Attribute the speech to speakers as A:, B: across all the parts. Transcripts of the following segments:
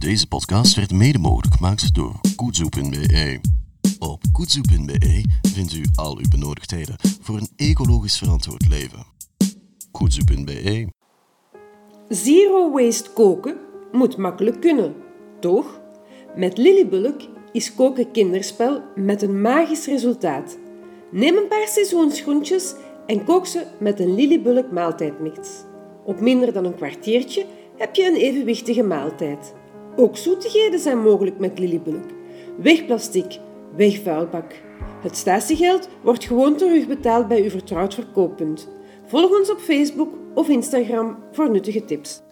A: Deze podcast werd mede mogelijk gemaakt door Koetsoe.be. Op Koetsoe.be vindt u al uw benodigdheden voor een ecologisch verantwoord leven. Koetsoe.be
B: Zero waste koken moet makkelijk kunnen, toch? Met Lillybulk is koken kinderspel met een magisch resultaat. Neem een paar seizoensgroentjes en kook ze met een Lillybulk maaltijdmix. Op minder dan een kwartiertje heb je een evenwichtige maaltijd. Ook zoetigheden zijn mogelijk met Lillybulk. Weg plastic, weg vuilbak. Het statiegeld wordt gewoon terugbetaald bij uw vertrouwd verkooppunt. Volg ons op Facebook of Instagram voor nuttige tips.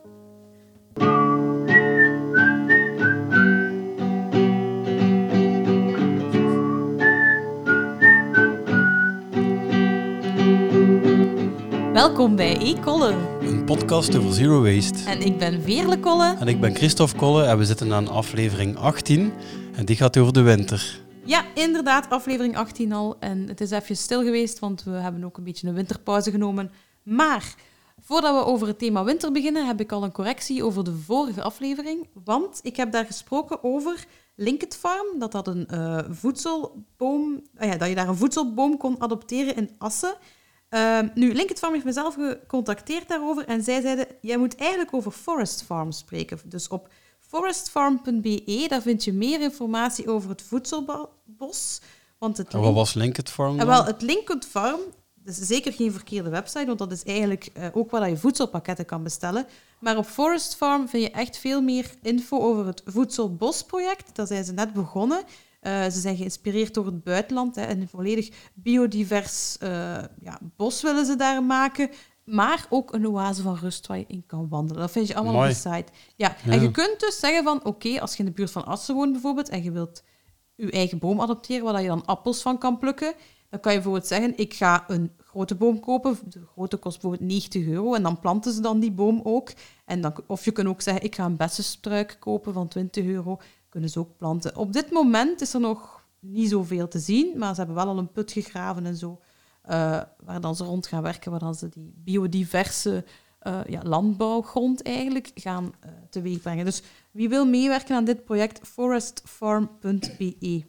C: Welkom bij E-Kolle.
D: Podcast over zero waste.
C: En ik ben Veerle Kolle.
D: En ik ben Christophe Kolle en we zitten aan aflevering 18 en die gaat over de winter.
C: Ja, inderdaad, aflevering 18 al. En het is even stil geweest, want we hebben ook een beetje een winterpauze genomen. Maar voordat we over het thema winter beginnen, heb ik al een correctie over de vorige aflevering. Want ik heb daar gesproken over Linked Farm, dat dat een eh, voedselboom, ah ja, dat je daar een voedselboom kon adopteren in Assen. Uh, nu, Linked Farm heeft mezelf gecontacteerd daarover en zij zeiden, jij moet eigenlijk over Forest Farm spreken. Dus op forestfarm.be, daar vind je meer informatie over het voedselbos. Want het
D: en wat was Linked Farm
C: dan? En wel, het Linked Farm, dat is zeker geen verkeerde website, want dat is eigenlijk uh, ook waar je voedselpakketten kan bestellen. Maar op Forest Farm vind je echt veel meer info over het voedselbosproject. Daar zijn ze net begonnen. Uh, ze zijn geïnspireerd door het buitenland. Hè, een volledig biodivers uh, ja, bos willen ze daar maken. Maar ook een oase van rust waar je in kan wandelen. Dat vind je allemaal
D: Mooi.
C: op de site. Ja.
D: Ja.
C: En je kunt dus zeggen van... Oké, als je in de buurt van Assen woont bijvoorbeeld... en je wilt je eigen boom adopteren... waar je dan appels van kan plukken... dan kan je bijvoorbeeld zeggen... ik ga een grote boom kopen. De grote kost bijvoorbeeld 90 euro. En dan planten ze dan die boom ook. En dan, of je kunt ook zeggen... ik ga een bessenstruik kopen van 20 euro kunnen ze ook planten. Op dit moment is er nog niet zoveel te zien, maar ze hebben wel al een put gegraven en zo, uh, waar dan ze rond gaan werken, waar dan ze die biodiverse uh, ja, landbouwgrond eigenlijk gaan uh, teweegbrengen. Dus wie wil meewerken aan dit project, forestfarm.be.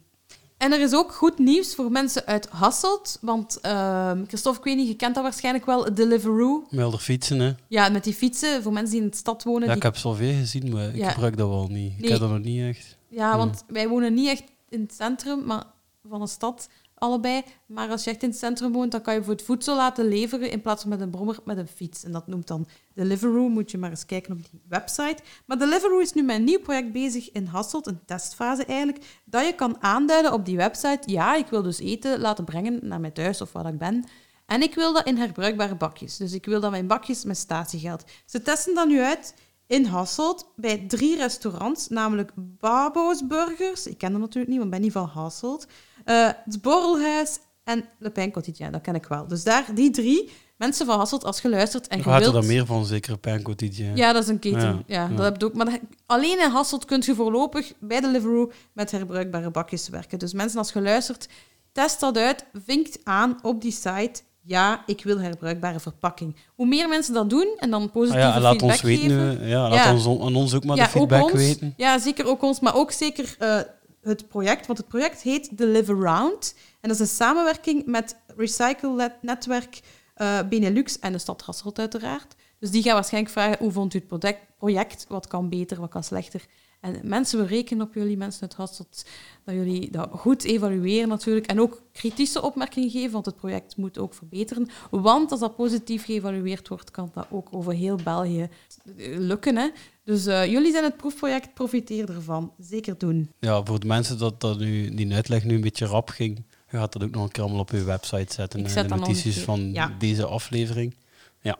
C: En er is ook goed nieuws voor mensen uit Hasselt, want uh, Christophe, ik weet niet, je kent dat waarschijnlijk wel, Deliveroo.
D: Met de fietsen, hè?
C: Ja, met die fietsen, voor mensen die in de stad wonen.
D: Ja,
C: die...
D: ik heb zoveel gezien, maar ik
C: Ja.
D: gebruik dat wel niet. Ik heb dat nog niet echt.
C: Ja, want wij wonen niet echt in het centrum maar van een stad, allebei. Maar als je echt in het centrum woont, dan kan je voor het voedsel laten leveren in plaats van met een brommer, met een fiets. En dat noemt dan Deliveroo. Moet je maar eens kijken op die website. Maar Deliveroo is nu met een nieuw project bezig in Hasselt, een testfase eigenlijk, dat je kan aanduiden op die website. Ja, ik wil dus eten laten brengen naar mijn thuis of waar ik ben. En ik wil dat in herbruikbare bakjes. Dus ik wil dat mijn bakjes met statiegeld. Ze testen dat nu uit in Hasselt bij drie restaurants, namelijk Babo's Burgers. Ik ken dat natuurlijk niet, want ik ben niet van Hasselt. Eh, het Borrelhuis en Le Pijn Quotidien, dat ken ik wel. Dus daar, die drie mensen van Hasselt, als je luistert en je
D: gaat er
C: wilt...
D: dan meer van, zeker Pijn Quotidien.
C: Ja, dat is een keten. Ja,
D: Ja,
C: dat heb ik ook. Maar dat- alleen in Hasselt kun je voorlopig bij Deliveroo met herbruikbare bakjes werken. Dus mensen, als je luistert, test dat uit. Vinkt aan op die site. Ja, ik wil herbruikbare verpakking. Hoe meer mensen dat doen en dan
D: Ah
C: positieve
D: ja, en laat
C: feedback
D: ons weten,
C: geven...
D: eh, ja, laat
C: Ja.
D: ons on- aan ons ook maar de feedback
C: ons.
D: weten.
C: Ja, zeker ook ons, maar ook zeker eh, het project. Want het project heet Deliver Round. En dat is een samenwerking met Recycle-netwerk eh, Benelux en de stad Hasselt uiteraard. Dus die gaan waarschijnlijk vragen, hoe vond u het project, project? Wat kan beter, wat kan slechter? En mensen, we rekenen op jullie, mensen uit Hasselt, dat jullie dat goed evalueren natuurlijk. En ook kritische opmerkingen geven, want het project moet ook verbeteren. Want als dat positief geëvalueerd wordt, kan dat ook over heel België eh, lukken. Hè? Dus eh, jullie zijn het proefproject, profiteer ervan. Zeker doen.
D: Ja, voor de mensen dat, dat nu, die uitleg nu een beetje rap ging, je gaat dat ook nog een keer allemaal op je website zetten.
C: Ik
D: eh,
C: zet
D: de
C: dat
D: notities van
C: Ja.
D: deze aflevering. Ja.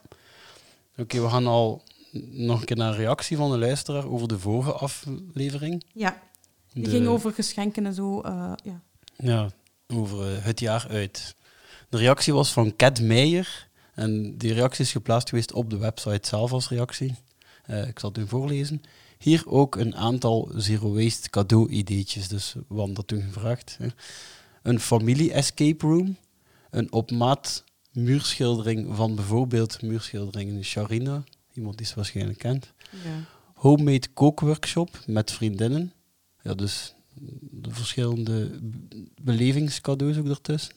D: Oké, we gaan al nog een keer naar een reactie van de luisteraar over de vorige aflevering.
C: Ja, die
D: De-
C: ging over geschenken en zo. eh, ja.
D: Ja, over eh, het jaar uit. De reactie was van Cat Meijer. En die reactie is geplaatst geweest op de website zelf als reactie. Eh, ik zal het u voorlezen. Hier ook een aantal zero waste cadeau-ideetjes. Dus we hadden dat toen gevraagd. Hè. Een familie-escape room. Een op maat muurschildering van bijvoorbeeld muurschilderingen Sharina. Iemand die ze waarschijnlijk kent.
C: ja.
D: homemade kookworkshop met vriendinnen. Ja, dus de verschillende belevingscadeaus ook ertussen.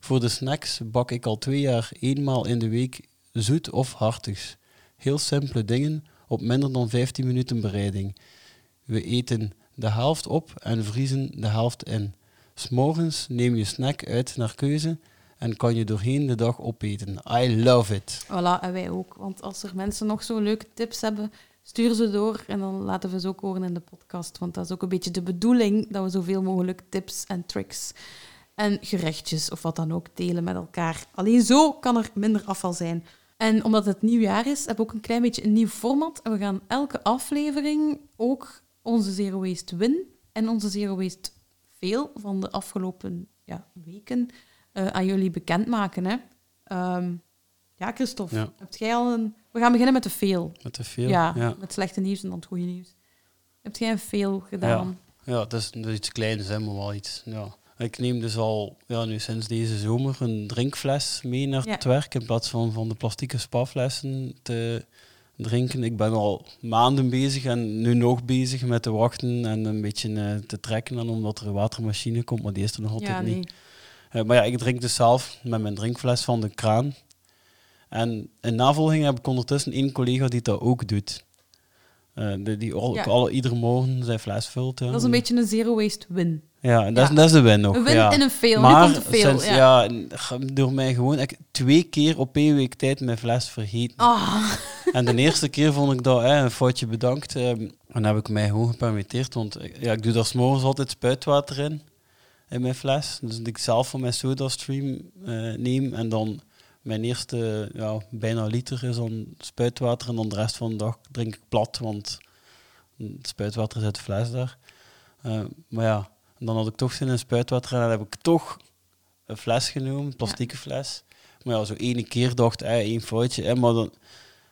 D: Voor de snacks bak ik al twee jaar eenmaal in de week zoet of hartigs. Heel simpele dingen op minder dan 15 minuten bereiding. We eten de helft op en vriezen de helft in. S'morgens neem je snack uit naar keuze en kan je doorheen de dag opeten. I love it.
C: Voilà, en wij ook. Want als er mensen nog zo leuke tips hebben, stuur ze door en dan laten we ze ook horen in de podcast. Want dat is ook een beetje de bedoeling, dat we zoveel mogelijk tips en tricks en gerechtjes of wat dan ook delen met elkaar. Alleen zo kan er minder afval zijn. En omdat het nieuwjaar is, hebben we ook een klein beetje een nieuw format. En we gaan elke aflevering ook onze Zero Waste Win en onze Zero Waste Veel van de afgelopen ja, weken eh, aan jullie bekendmaken. Hè? Ehm, ja, Christophe,
D: Ja.
C: heb jij al een... We gaan beginnen met de veel.
D: Met te veel.
C: Ja,
D: ja.
C: met slechte nieuws en dan het goede nieuws. Heb jij een veel gedaan?
D: Ja, dat is, dat is iets kleins, hè, maar wel iets. Ja. Ik neem dus al ja, nu sinds deze zomer een drinkfles mee naar
C: Ja.
D: het werk in plaats van van de plastieke spaflessen te drinken. Ik ben al maanden bezig en nu nog bezig met te wachten en een beetje eh, te trekken omdat er een watermachine komt, maar die is er nog altijd
C: Ja,
D: niet. Eh, maar ja, ik drink dus zelf met mijn drinkfles van de kraan. En in navolging heb ik ondertussen één collega die dat ook doet. Eh, die die
C: Ja.
D: alle, iedere morgen zijn fles vult. Ja.
C: Dat is een beetje een zero waste win.
D: Ja, en dat,
C: Ja.
D: Is, dat is de win nog.
C: Een win
D: ja.
C: en een veel.
D: Maar
C: nu komt veel.
D: sinds,
C: ja.
D: en door mij gewoon ik, twee keer op één week tijd mijn fles vergeten.
C: Ah,
D: En de eerste keer vond ik dat hè, een foutje bedankt. ehm, en heb ik mij gewoon gepermitteerd. Want ja, ik doe daar s'morgens altijd spuitwater in, in mijn fles. Dus dat ik zelf van mijn SodaStream eh neem. En dan mijn eerste ja, bijna liter is dan spuitwater. En dan de rest van de dag drink ik plat, want het spuitwater is uit de fles daar. Eh, maar ja, dan had ik toch zin in spuitwater. En dan heb ik toch een fles genomen, een plastieke fles. Maar ja, zo ene keer dacht ik, eh, één foutje. eh, maar dan,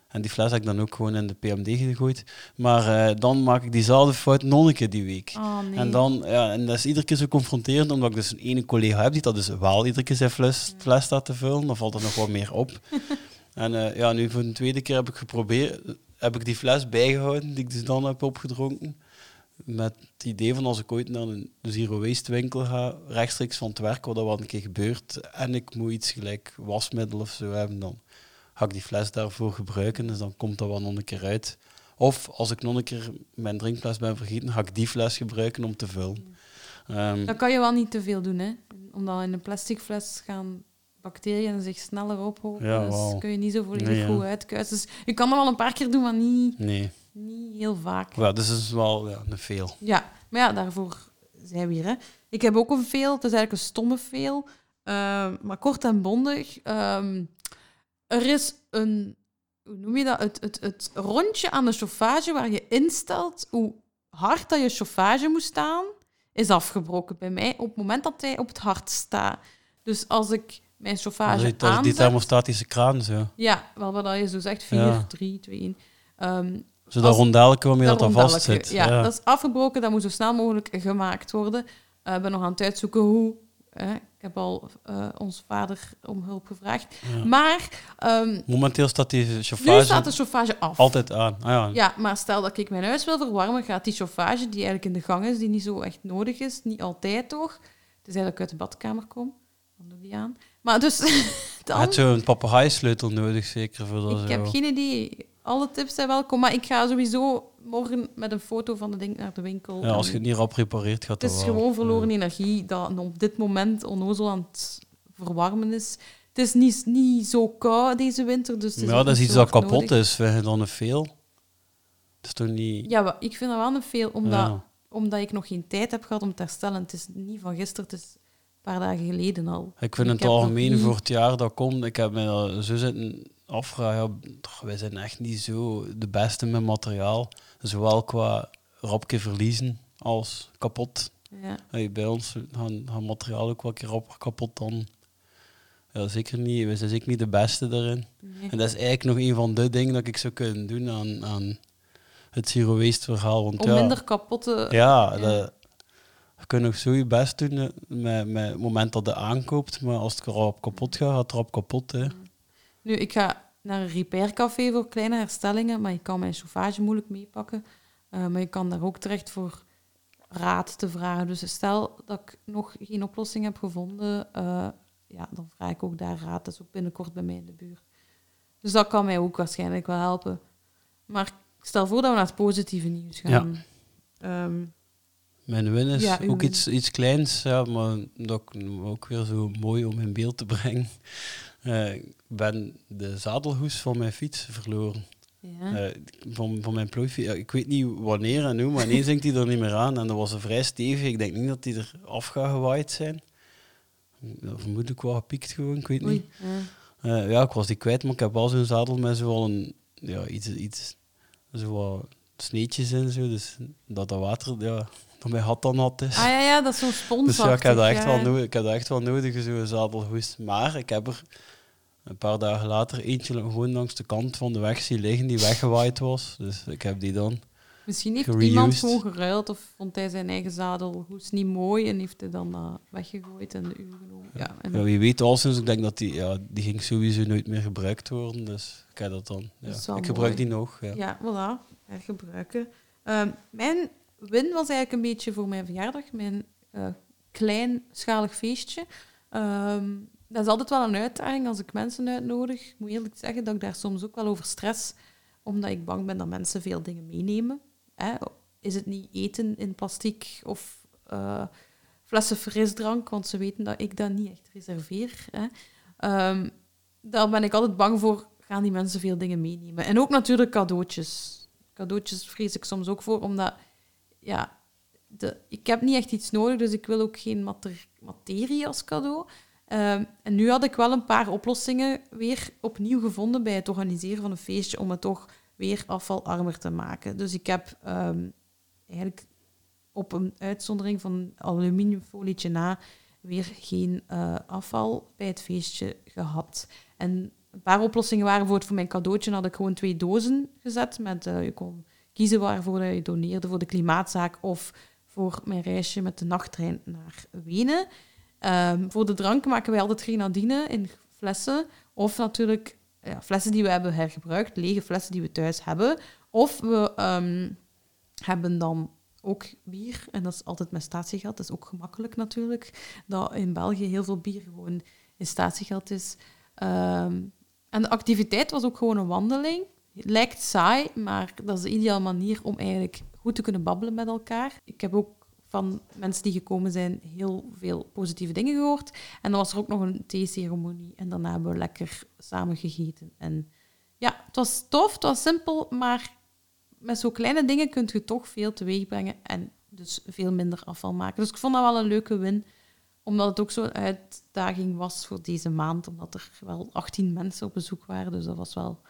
D: en die fles heb ik dan ook gewoon in de PMD gegooid. Maar eh, dan maak ik diezelfde fout nog een keer die week.
C: oh, nee.
D: En, dan, ja, en dat is iedere keer zo confronterend, omdat ik dus een ene collega heb die dat dus wel iedere keer zijn fles, fles staat te vullen. Dan valt er nog wat meer op. en eh, ja, nu voor de tweede keer heb ik geprobeerd, heb ik die fles bijgehouden die ik dus dan heb opgedronken. Met het idee van als ik ooit naar een zero waste winkel ga, rechtstreeks van het werk, wat dat wel een keer gebeurt, en ik moet iets gelijk wasmiddel of zo hebben, dan ga ik die fles daarvoor gebruiken. Dus dan komt dat wel nog een keer uit. Of als ik nog een keer mijn drinkfles ben vergeten, ga ik die fles gebruiken om te vullen. Ehm,
C: Dan kan je wel niet te veel doen, hè. Omdat in een plastic fles gaan bacteriën zich sneller ophopen.
D: Ja,
C: dus kun je niet zo volledig
D: Nee, ja.
C: goed uitkuisen. Dus je kan dat wel een paar keer doen, maar niet,
D: nee.
C: niet heel vaak.
D: Ja, dus dat is wel ja, een veel.
C: Ja, maar ja, daarvoor zijn we hier. Hè. Ik heb ook een veel, het is eigenlijk een stomme veel, ehm, maar kort en bondig. Ehm, er is een, hoe noem je dat, het, het, het rondje aan de chauffage waar je instelt hoe hard dat je chauffage moet staan, is afgebroken bij mij op het moment dat hij op het hart staat. Dus als ik mijn
D: Dat
C: chauffage
D: is, dat is die thermostatische kraan zo.
C: Ja, wel wat je zo zegt, 4,
D: Ja.
C: 3, 2, 1. Ehm,
D: Zo dat rondelletje waarmee dat,
C: dat
D: vast zit.
C: Ja, dat is afgebroken. Dat moet zo snel mogelijk gemaakt worden. Eh, Ik ben nog aan het uitzoeken hoe. hè. Ik heb al eh ons vader om hulp gevraagd.
D: Ja.
C: Maar ehm,
D: Momenteel staat die
C: nu
D: chauffage
C: staat de chauffage af.
D: altijd aan. Ah, ja.
C: Ja, maar stel dat ik mijn huis wil verwarmen, gaat die chauffage, die eigenlijk in de gang is, die niet zo echt nodig is, niet altijd toch, tenzij dat ik uit de badkamer kom, dan doe die aan. Maar dus,
D: Je
C: dan,
D: hebt zo'n papegaaisleutel nodig, zeker. Voor dat
C: ik
D: zo.
C: heb geen idee. Alle tips zijn welkom, maar ik ga sowieso morgen met een foto van de ding naar de winkel.
D: ja, als je het niet rap repareert, gaat
C: Het
D: dat
C: is
D: wel.
C: gewoon verloren
D: Ja.
C: energie dat op dit moment onnozel aan het verwarmen is. Het is niet, niet zo koud deze winter, dus het
D: ja, dat is iets dat kapot
C: nodig.
D: is. Je dan een veel? Het is toch niet...
C: Ja, maar ik vind dat wel een veel, omdat,
D: Ja.
C: omdat ik nog geen tijd heb gehad om te herstellen. Het is niet van gisteren, het is een paar dagen geleden al.
D: Ik vind het algemeen
C: niet-
D: voor het jaar dat komt. Ik heb dat zo zitten afvragen. Wij zijn echt niet zo de beste met materiaal. Zowel qua rapke verliezen als kapot.
C: Ja.
D: Hey, bij ons gaan, gaan materiaal ook wel keer rap kapot dan. Ja, zeker niet. We zijn zeker niet de beste daarin.
C: Nee.
D: En dat is eigenlijk nog een van de dingen dat ik zou kunnen doen aan, aan het zero waste verhaal. Want
C: Om
D: ja,
C: minder kapotte...
D: ja,
C: ja.
D: Dat, je kunt nog zo je best doen met, met het moment dat je aankoopt. Maar als het erop kapot gaat, gaat het erop kapot. Hè.
C: Nu, ik ga naar een repaircafé voor kleine herstellingen, maar je kan mijn chauffage moeilijk meepakken. Eh, maar je kan daar ook terecht voor raad te vragen. Dus stel dat ik nog geen oplossing heb gevonden, eh, ja, dan vraag ik ook daar raad. Dat is ook binnenkort bij mij in de buurt. Dus dat kan mij ook waarschijnlijk wel helpen. Maar ik stel voor dat we naar het positieve nieuws gaan. Ehm,
D: Mijn win is
C: Ja,
D: ook
C: win.
D: iets, iets kleins, ja, maar dat ik ook weer zo mooi om in beeld te brengen. Eh, ik ben de zadelhoes van mijn fiets verloren.
C: ja.
D: Eh, van, van mijn plooifiets. Ik weet niet wanneer en hoe, maar ineens zingt hij er niet meer aan. En dat was een vrij stevig. Ik denk niet dat die er af gaat gewaaid zijn. Ja, vermoedelijk wel gepiekt gewoon, ik weet niet.
C: Ja.
D: Eh, ja, ik was die kwijt, maar ik heb wel zo'n zadel met zo een, ja, iets, iets, zo wat sneetjes in, zo, dus dat dat water, ja, dat mijn hat dan nat is.
C: Ah ja, ja, dat is zo'n spons.
D: dus ja, ik heb dat echt wel nodig, ik heb dat echt wel nodig, zo'n zadelhoes. Maar ik heb er een paar dagen later eentje gewoon langs de kant van de weg zien liggen die weggewaaid was. Dus ik heb die dan.
C: Misschien heeft
D: gereused.
C: iemand gewoon geruild of vond hij zijn eigen zadel hoes niet mooi en heeft hij dan weggegooid en de uw genomen. Ja, en
D: Ja, wie weet al sinds, ik denk dat die, ja, die ging sowieso nooit meer gebruikt worden. Dus ik heb dat dan. Ja.
C: Dat
D: Ik gebruik
C: mooi.
D: die nog. Ja.
C: Ja, voilà. Hergebruiken. Ehm, mijn win was eigenlijk een beetje voor mijn verjaardag. Mijn eh, kleinschalig feestje. Ehm, dat is altijd wel een uitdaging als ik mensen uitnodig. Ik moet eerlijk zeggen dat ik daar soms ook wel over stress. Omdat ik bang ben dat mensen veel dingen meenemen. Hè? Is het niet eten in plastic of eh, flessen frisdrank? Want ze weten dat ik dat niet echt reserveer. Hè? Ehm, daar ben ik altijd bang voor. Gaan die mensen veel dingen meenemen? En ook natuurlijk cadeautjes. Cadeautjes vrees ik soms ook voor, omdat ja, ik heb niet echt iets nodig, dus ik wil ook geen mater- materie als cadeau. Ehm, en nu had ik wel een paar oplossingen weer opnieuw gevonden bij het organiseren van een feestje om het toch weer afvalarmer te maken. Dus ik heb ehm, eigenlijk op een uitzondering van aluminiumfolietje na weer geen eh, afval bij het feestje gehad. En een paar oplossingen waren voor, voor mijn cadeautje. had ik gewoon twee dozen gezet. Met, eh, je kon kiezen waarvoor je doneerde, voor de klimaatzaak of voor mijn reisje met de nachttrein naar Wenen. Ehm, voor de drank maken wij altijd grenadine in flessen. Of natuurlijk ja, flessen die we hebben hergebruikt, lege flessen die we thuis hebben. Of we ehm, hebben dan ook bier. En dat is altijd met statiegeld. Dat is ook gemakkelijk natuurlijk. Dat in België heel veel bier gewoon in statiegeld is. Ehm, en de activiteit was ook gewoon een wandeling. Het lijkt saai, maar dat is de ideale manier om eigenlijk goed te kunnen babbelen met elkaar. Ik heb ook van mensen die gekomen zijn heel veel positieve dingen gehoord. En dan was er ook nog een theeceremonie. En daarna hebben we lekker samen gegeten. En ja, het was tof, het was simpel, maar met zo kleine dingen kun je toch veel teweeg brengen en dus veel minder afval maken. Dus ik vond dat wel een leuke win, omdat het ook zo'n uitdaging was voor deze maand, omdat er wel 18 mensen op bezoek waren. Dus dat was wel,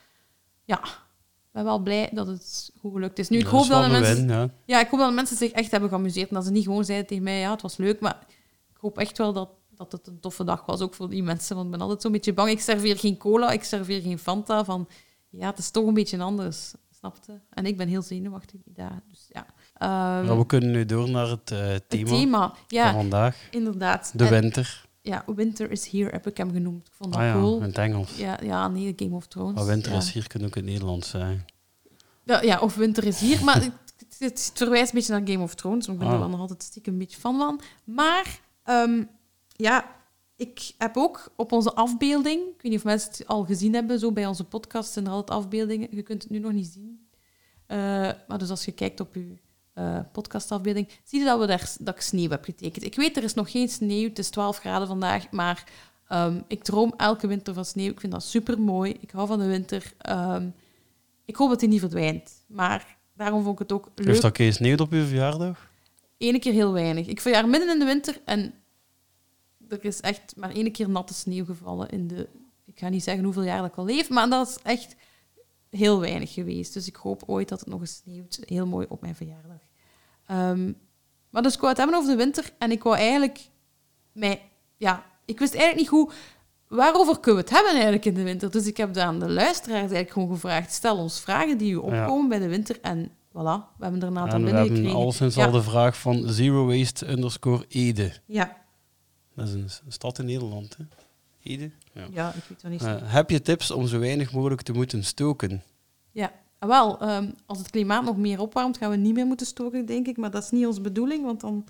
C: ja, ik ben wel blij dat het goed gelukt is. Nu, ik
D: Dat
C: hoop dat de mensen...
D: win, ja.
C: Ja, ik hoop dat de mensen zich echt hebben geamuseerd en dat ze niet gewoon zeiden tegen mij, ja, het was leuk, maar ik hoop echt wel dat, dat het een toffe dag was, ook voor die mensen, want ik ben altijd zo'n beetje bang. Ik serveer geen cola, ik serveer geen Fanta, van ja, het is toch een beetje anders, snapte? En ik ben heel zenuwachtig dagen, dus ja.
D: Ja, we kunnen nu door naar het eh,
C: het
D: thema, van vandaag.
C: inderdaad.
D: De
C: En-
D: winter.
C: Ja, Winter is Here heb ik hem genoemd. Ik vond dat
D: Ah ja,
C: cool.
D: in het Engels.
C: Ja, ja, nee, Game of Thrones.
D: Maar winter
C: ja.
D: is hier, kunnen ook in het Nederlands zijn.
C: Ja, ja, of Winter is hier. Maar het, het, verwijst een beetje naar Game of Thrones. Want ik ben
D: Ah.
C: er wel nog altijd stiekem een beetje fan van. Maar ehm, ja, ik heb ook op onze afbeelding... Ik weet niet of mensen het al gezien hebben. Zo bij onze podcast zijn er altijd afbeeldingen. Je kunt het nu nog niet zien. Eh, maar dus als je kijkt op je eh, podcastafbeelding, zie je dat, we daar, dat ik sneeuw heb getekend. Ik weet, er is nog geen sneeuw. Het is 12 graden vandaag. Maar ehm, ik droom elke winter van sneeuw. Ik vind dat super mooi. Ik hou van de winter. Ehm, ik hoop dat die niet verdwijnt. Maar daarom vond ik het ook leuk.
D: Heeft dat keer sneeuwd op uw verjaardag?
C: Eén keer heel weinig. Ik verjaar midden in de winter en er is echt maar één keer natte sneeuw gevallen in de... Ik ga niet zeggen hoeveel jaar dat ik al leef, maar dat is echt heel weinig geweest. Dus ik hoop ooit dat het nog eens sneeuwt. Heel mooi op mijn verjaardag. Ehm, maar dus ik wou het hebben over de winter en ik wou eigenlijk mij... Ja, ik wist eigenlijk niet goed... Waarover kunnen we het hebben eigenlijk in de winter? Dus ik heb dan aan de luisteraars eigenlijk gewoon gevraagd... Stel ons vragen die u opkomen bij de winter. En voilà, we hebben er een aantal
D: En we hebben
C: binnengekregen.
D: alleszins
C: Ja.
D: al de vraag van Zero Waste underscore Ede.
C: Ja,
D: Dat is een, stad in Nederland. Hè? Ide? Ja.
C: Ja, ik weet dat niet.
D: Eh, heb je tips om zo weinig mogelijk te moeten stoken?
C: Ja, wel, ehm, als het klimaat nog meer opwarmt, gaan we niet meer moeten stoken, denk ik. Maar dat is niet onze bedoeling, want dan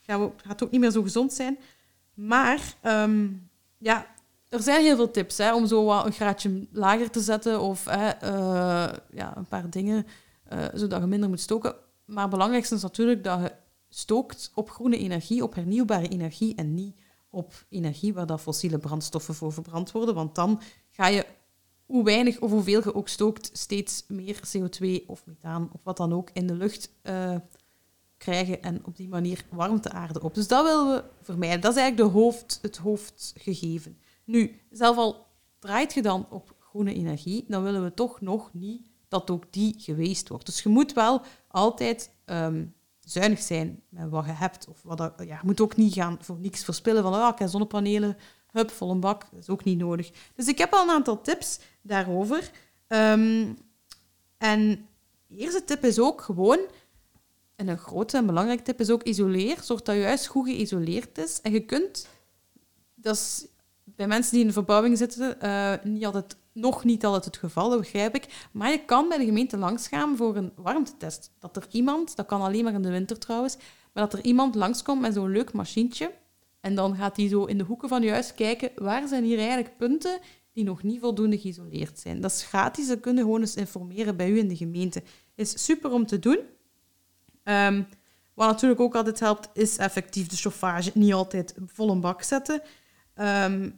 C: gaan we, gaat het ook niet meer zo gezond zijn. Maar ehm, ja, er zijn heel veel tips hè, om zo wat een graadje lager te zetten of hè, eh, ja, een paar dingen, eh, zodat je minder moet stoken. Maar het belangrijkste is natuurlijk dat je stookt op groene energie, op hernieuwbare energie en niet op energie waar dat fossiele brandstoffen voor verbrand worden. Want dan ga je, hoe weinig of hoeveel je ook stookt, steeds meer CO2 of methaan of wat dan ook in de lucht eh, krijgen en op die manier warmt de aarde op. Dus dat willen we vermijden. Dat is eigenlijk de hoofd, het hoofdgegeven. Nu, zelf al draait je dan op groene energie, dan willen we toch nog niet dat ook die geweest wordt. Dus je moet wel altijd ehm, zuinig zijn met wat je hebt. Of wat dat- ja, je moet ook niet gaan voor niks verspillen van, ah, ik zonnepanelen, hup, vol een bak. Dat is ook niet nodig. Dus ik heb al een aantal tips daarover. Ehm, en de eerste tip is ook gewoon, en een grote en belangrijke tip is ook isoleer. Zorg dat je huis goed geïsoleerd is. En je kunt, dat is bij mensen die in de verbouwing zitten, eh, niet altijd, nog niet altijd het geval, begrijp ik. Maar je kan bij de gemeente langsgaan voor een warmtetest. Dat er iemand, dat kan alleen maar in de winter trouwens, maar dat er iemand langskomt met zo'n leuk machientje. En dan gaat hij zo in de hoeken van je huis kijken, waar zijn hier eigenlijk punten die nog niet voldoende geïsoleerd zijn. Dat is gratis, ze kunnen gewoon eens informeren bij u in de gemeente. Is super om te doen. Ehm, wat natuurlijk ook altijd helpt, is effectief de chauffage niet altijd vol een bak zetten. Ehm,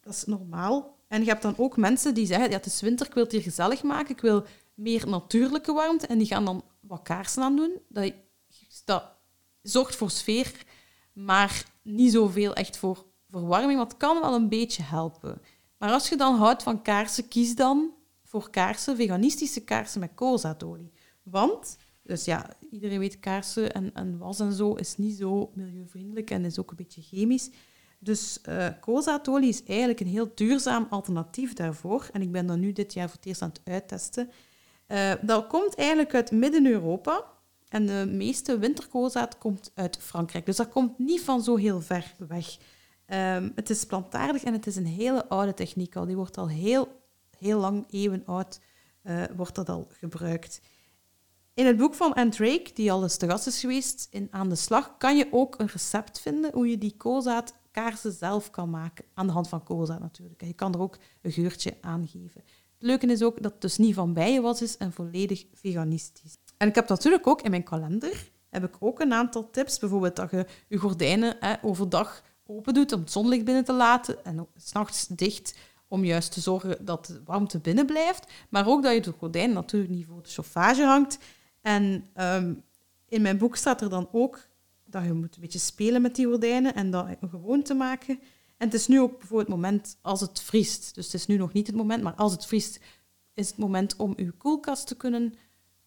C: dat is normaal. En je hebt dan ook mensen die zeggen, ja, het is winter, ik wil het hier gezellig maken, ik wil meer natuurlijke warmte. En die gaan dan wat kaarsen aan doen. Dat, dat zorgt voor sfeer, maar niet zoveel echt voor verwarming, want kan wel een beetje helpen. Maar als je dan houdt van kaarsen, kies dan voor kaarsen, veganistische kaarsen met koolzaadolie. Want, dus ja, iedereen weet kaarsen en, was en zo is niet zo milieuvriendelijk en is ook een beetje chemisch. Dus koolzaadolie is eigenlijk een heel duurzaam alternatief daarvoor. En ik ben dat nu dit jaar voor het eerst aan het uittesten. Eh, dat komt eigenlijk uit Midden-Europa. En de meeste winterkoolzaad komt uit Frankrijk. Dus dat komt niet van zo heel ver weg. Ehm, het is plantaardig en het is een hele oude techniek al. Die wordt al heel, heel lang, eeuwen oud, eh, wordt dat al gebruikt. In het boek van Anne Drake, die al eens te gast is geweest in Aan de Slag, kan je ook een recept vinden hoe je die koolzaadkaarsen zelf kan maken. Aan de hand van koolzaad natuurlijk. Je kan er ook een geurtje aan geven. Het leuke is ook dat het dus niet van bijenwas is en volledig veganistisch. En ik heb natuurlijk ook in mijn kalender heb ik ook een aantal tips. Bijvoorbeeld dat je je gordijnen hè, overdag open doet om het zonlicht binnen te laten en s'nachts dicht om juist te zorgen dat de warmte binnen blijft. Maar ook dat je de gordijnen natuurlijk niet voor de chauffage hangt. En ehm, in mijn boek staat er dan ook dat je moet een beetje spelen met die gordijnen en dat een gewoonte maken. En het is nu ook bijvoorbeeld het moment als het vriest. Dus het is nu nog niet het moment, maar als het vriest is het moment om je koelkast te kunnen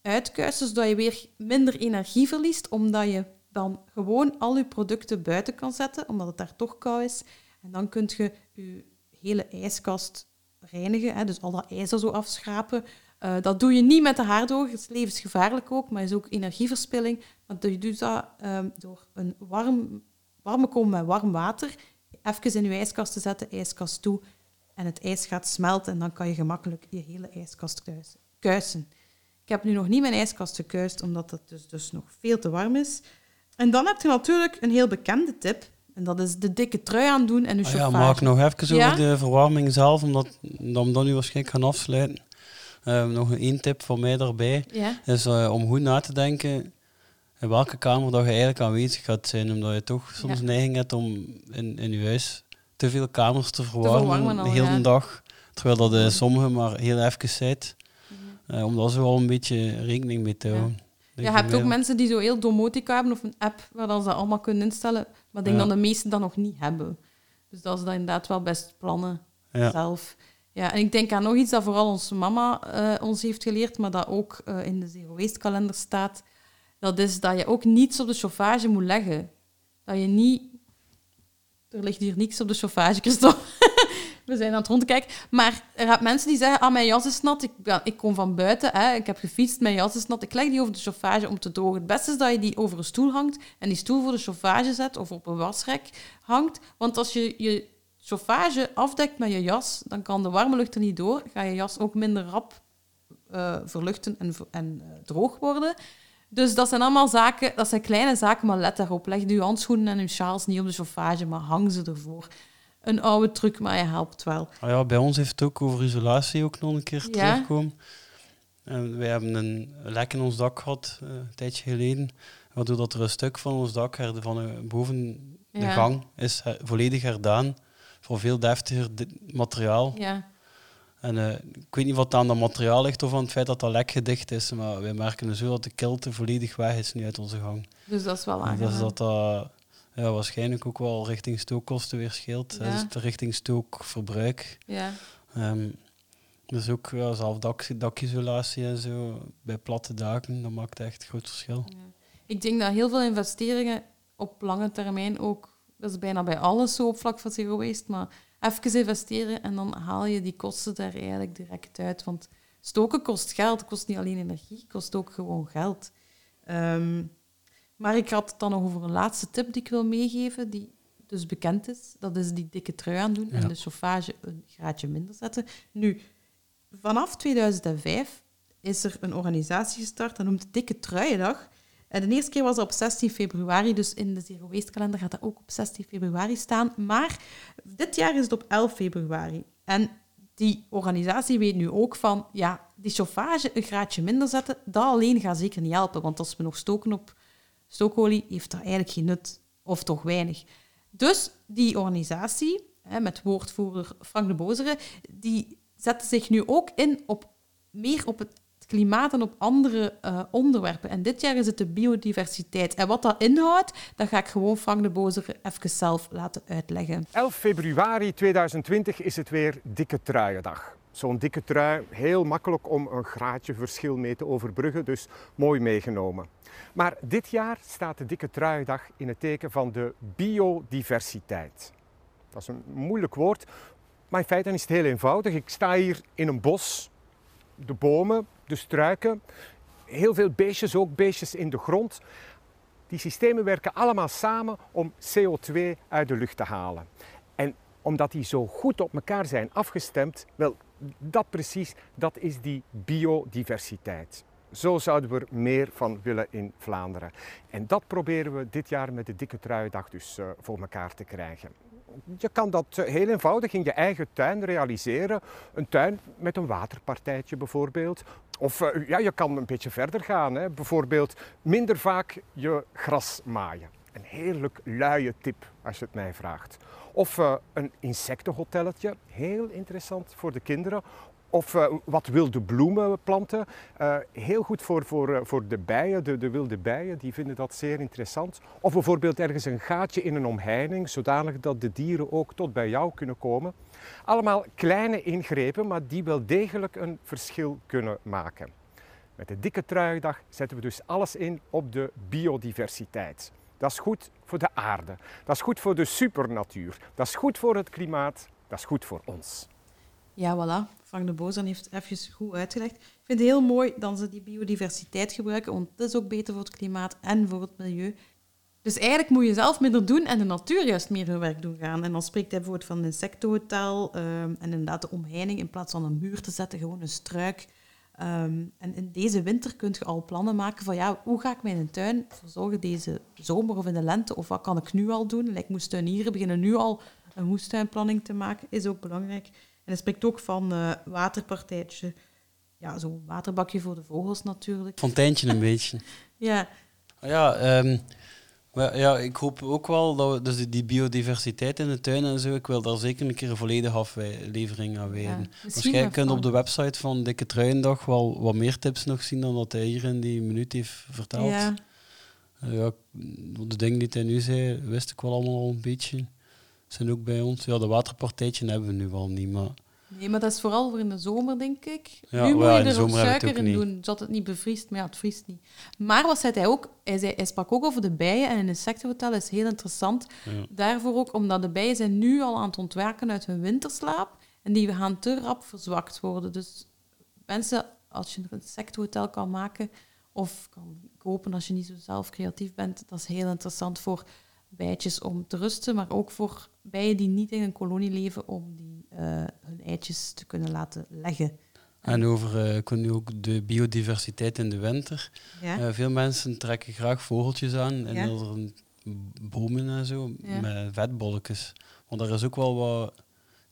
C: uitkuisen, zodat je weer minder energie verliest, omdat je dan gewoon al je producten buiten kan zetten, omdat het daar toch koud is. En dan kun je je hele ijskast reinigen, hè, dus al dat ijzer zo afschrapen. Eh, dat doe je niet met de haardroger, het is levensgevaarlijk ook, maar is ook energieverspilling. Want je doet dat ehm, door een warm, warme kom met warm water even in je ijskast te zetten, ijskast toe, en het ijs gaat smelten en dan kan je gemakkelijk je hele ijskast kuisen. Ik heb nu nog niet mijn ijskast gekuist, omdat het dus, dus nog veel te warm is. En dan heb je natuurlijk een heel bekende tip. En dat is de dikke trui aandoen en je
D: Ah ja, maak nog even
C: Ja?
D: over de verwarming zelf, omdat dat we dan nu waarschijnlijk gaan afsluiten. Eh, nog een één tip van mij daarbij
C: Ja?
D: is eh, om goed na te denken in welke kamer dat je eigenlijk aanwezig gaat zijn. Omdat je toch soms
C: Ja.
D: neiging hebt om in, in je huis te veel kamers te verwarmen,
C: verwarmen al,
D: de hele
C: ja.
D: dag. Terwijl dat eh, sommige maar heel even zit. Eh, om daar zo wel een beetje rekening mee te
C: Ja.
D: houden.
C: Je
D: Denk
C: hebt ook
D: wel.
C: mensen die zo heel domotica hebben of een app waar dan ze dat allemaal kunnen instellen. Maar ik denk
D: Ja.
C: dat de meesten dat nog niet hebben. Dus dat is dan inderdaad wel best plannen
D: Ja.
C: zelf. Ja, en ik denk aan nog iets dat vooral onze mama eh, ons heeft geleerd, maar dat ook eh, in de Zero Waste kalender staat. Dat is dat je ook niets op de chauffage moet leggen. Dat je niet... Er ligt hier niks op de chauffage, Christophe. We zijn aan het rondkijken. Maar er zijn mensen die zeggen, ah, mijn jas is nat, ik, ik kom van buiten, hè, ik heb gefietst, mijn jas is nat, ik leg die over de chauffage om te drogen. Het beste is dat je die over een stoel hangt en die stoel voor de chauffage zet of op een wasrek hangt. Want als je je chauffage afdekt met je jas, dan kan de warme lucht er niet door. Ga je jas ook minder rap eh, verluchten en, en eh, droog worden. Dus dat zijn allemaal zaken, dat zijn kleine zaken, maar let daarop. Leg je handschoenen en je sjaals niet op de chauffage, maar hang ze ervoor. Een oude truc, maar je helpt wel.
D: Ah ja, bij ons heeft het ook over isolatie ook nog een keer
C: Ja.
D: terugkomen. En wij hebben een lek in ons dak gehad, eh, een tijdje geleden. Waardoor dat er een stuk van ons dak her- van eh, boven de gang is her- volledig herdaan. Voor veel deftiger materiaal.
C: Ja,
D: En eh, ik weet niet wat aan dat materiaal ligt of aan het feit dat dat lek gedicht is. Maar wij merken zo dat de kilte volledig weg is nu uit onze gang.
C: dus dat is wel
D: En
C: aangenaam.
D: Dus dat dat ja, waarschijnlijk ook wel richting stookkosten weer scheelt.
C: Ja.
D: Dus richting stookverbruik.
C: Ja.
D: Ehm, dus ook ja, zelf dak, dakisolatie en zo bij platte daken, dat maakt echt groot verschil.
C: Ik denk dat heel veel investeringen op lange termijn ook, dat is bijna bij alles zo op vlak van zero waste, maar even investeren en dan haal je die kosten daar eigenlijk direct uit. Want stoken kost geld, kost niet alleen energie, kost ook gewoon geld. Ehm, maar ik had het dan nog over een laatste tip die ik wil meegeven, die dus bekend is. Dat is die dikke trui aandoen
D: Ja.
C: en de chauffage een graadje minder zetten. Nu, vanaf 2005 is er een organisatie gestart, dat noemt Dikke Truiendag. En de eerste keer was dat op 16 februari, dus in de Zero Waste kalender gaat dat ook op 16 februari staan. Maar dit jaar is het op 11 februari. En die organisatie weet nu ook van, ja, die chauffage een graadje minder zetten, dat alleen gaat zeker niet helpen. Want als we nog stoken op stookolie, heeft dat eigenlijk geen nut. Of toch weinig. Dus die organisatie, met woordvoerder Frank de Bozere, die zetten zich nu ook in op meer op het klimaat en op andere eh, onderwerpen. En dit jaar is het de biodiversiteit. En wat dat inhoudt, dat ga ik gewoon Frank de Bozere even zelf laten uitleggen.
E: 11 februari 2020 is het weer Dikke Truiendag. Zo'n dikke trui, heel makkelijk om een graadje verschil mee te overbruggen, dus mooi meegenomen. Maar dit jaar staat de Dikke Truiendag in het teken van de biodiversiteit. Dat is een moeilijk woord, maar in feite is het heel eenvoudig. Ik sta hier in een bos, de bomen, de struiken, heel veel beestjes, ook beestjes in de grond. Die systemen werken allemaal samen om CO2 uit de lucht te halen. En omdat die zo goed op elkaar zijn afgestemd, wel, dat precies, dat is die biodiversiteit. Zo zouden we er meer van willen in Vlaanderen. En dat proberen we dit jaar met de Dikke Truiendag dus eh, voor elkaar te krijgen. Je kan dat eh, heel eenvoudig in je eigen tuin realiseren. Een tuin met een waterpartijtje bijvoorbeeld. Of eh, ja, je kan een beetje verder gaan. Hè. Bijvoorbeeld minder vaak je gras maaien. Een heerlijk luie tip als je het mij vraagt. Of eh, een insectenhotelletje, heel interessant voor de kinderen. Of eh, wat wilde bloemen planten. Eh, heel goed voor, voor, voor de bijen, de, de wilde bijen, die vinden dat zeer interessant. Of bijvoorbeeld ergens een gaatje in een omheining, zodanig dat de dieren ook tot bij jou kunnen komen. Allemaal kleine ingrepen, maar die wel degelijk een verschil kunnen maken. Met de dikke truiendag zetten we dus alles in op de biodiversiteit. Dat is goed voor de aarde, dat is goed voor de supernatuur, dat is goed voor het klimaat, dat is goed voor ons.
C: Ja, voilà. Frank de Bozan heeft even goed uitgelegd. Ik vind het heel mooi dat ze die biodiversiteit gebruiken, want het is ook beter voor het klimaat en voor het milieu. Dus eigenlijk moet je zelf minder doen en de natuur juist meer hun werk doen gaan. En dan spreekt hij bijvoorbeeld van een insectenhotel ehm, en inderdaad de omheining in plaats van een muur te zetten, gewoon een struik. Ehm, en in deze winter kun je al plannen maken van ja, hoe ga ik mijn tuin verzorgen deze zomer of in de lente? Of wat kan ik nu al doen? Like moestuinieren, beginnen nu al een moestuinplanning te maken, is ook belangrijk. En hij spreekt ook van eh waterpartijtje. Ja, zo'n waterbakje voor de vogels natuurlijk.
D: Fonteintje een beetje.
C: Ja,
D: Ah Ja, ehm, maar ja, ik hoop ook wel dat we, dus die- biodiversiteit in de tuin en zo, ik wil daar zeker een keer een volledige aflevering aan wijden.
C: misschien
D: Waarschijnlijk kun je op de website van Dikke Truiendag wel wat meer tips nog zien dan dat hij hier in die minuut heeft verteld.
C: ja.
D: Ja, de dingen die hij nu zei, wist ik wel allemaal al een beetje. Zijn ook bij ons. Ja, de waterpartijtje hebben we nu wel niet, maar
C: Nee, maar dat is vooral voor in de zomer, denk ik.
D: Ja,
C: nu moet je er ook suiker in
D: niet.
C: doen, zodat het niet bevriest. Maar ja, het vriest niet. Maar wat zei hij ook? Hij, zei, hij sprak ook over de bijen en een insectenhotel is heel interessant.
D: Ja.
C: Daarvoor ook, omdat de bijen zijn nu al aan het ontwaken uit hun winterslaap. En die gaan te rap verzwakt worden. Dus mensen, als je een insectenhotel kan maken of kan kopen als je niet zo zelf creatief bent, dat is heel interessant voor bijtjes om te rusten, maar ook voor bijen die niet in een kolonie leven om die, eh, hun eitjes te kunnen laten leggen.
D: En over eh, ik weet nu ook de biodiversiteit in de winter.
C: Ja?
D: Eh, veel mensen trekken graag vogeltjes aan en
C: Ja.
D: bomen en zo
C: Ja.
D: met vetbolletjes. Want daar is ook wel wat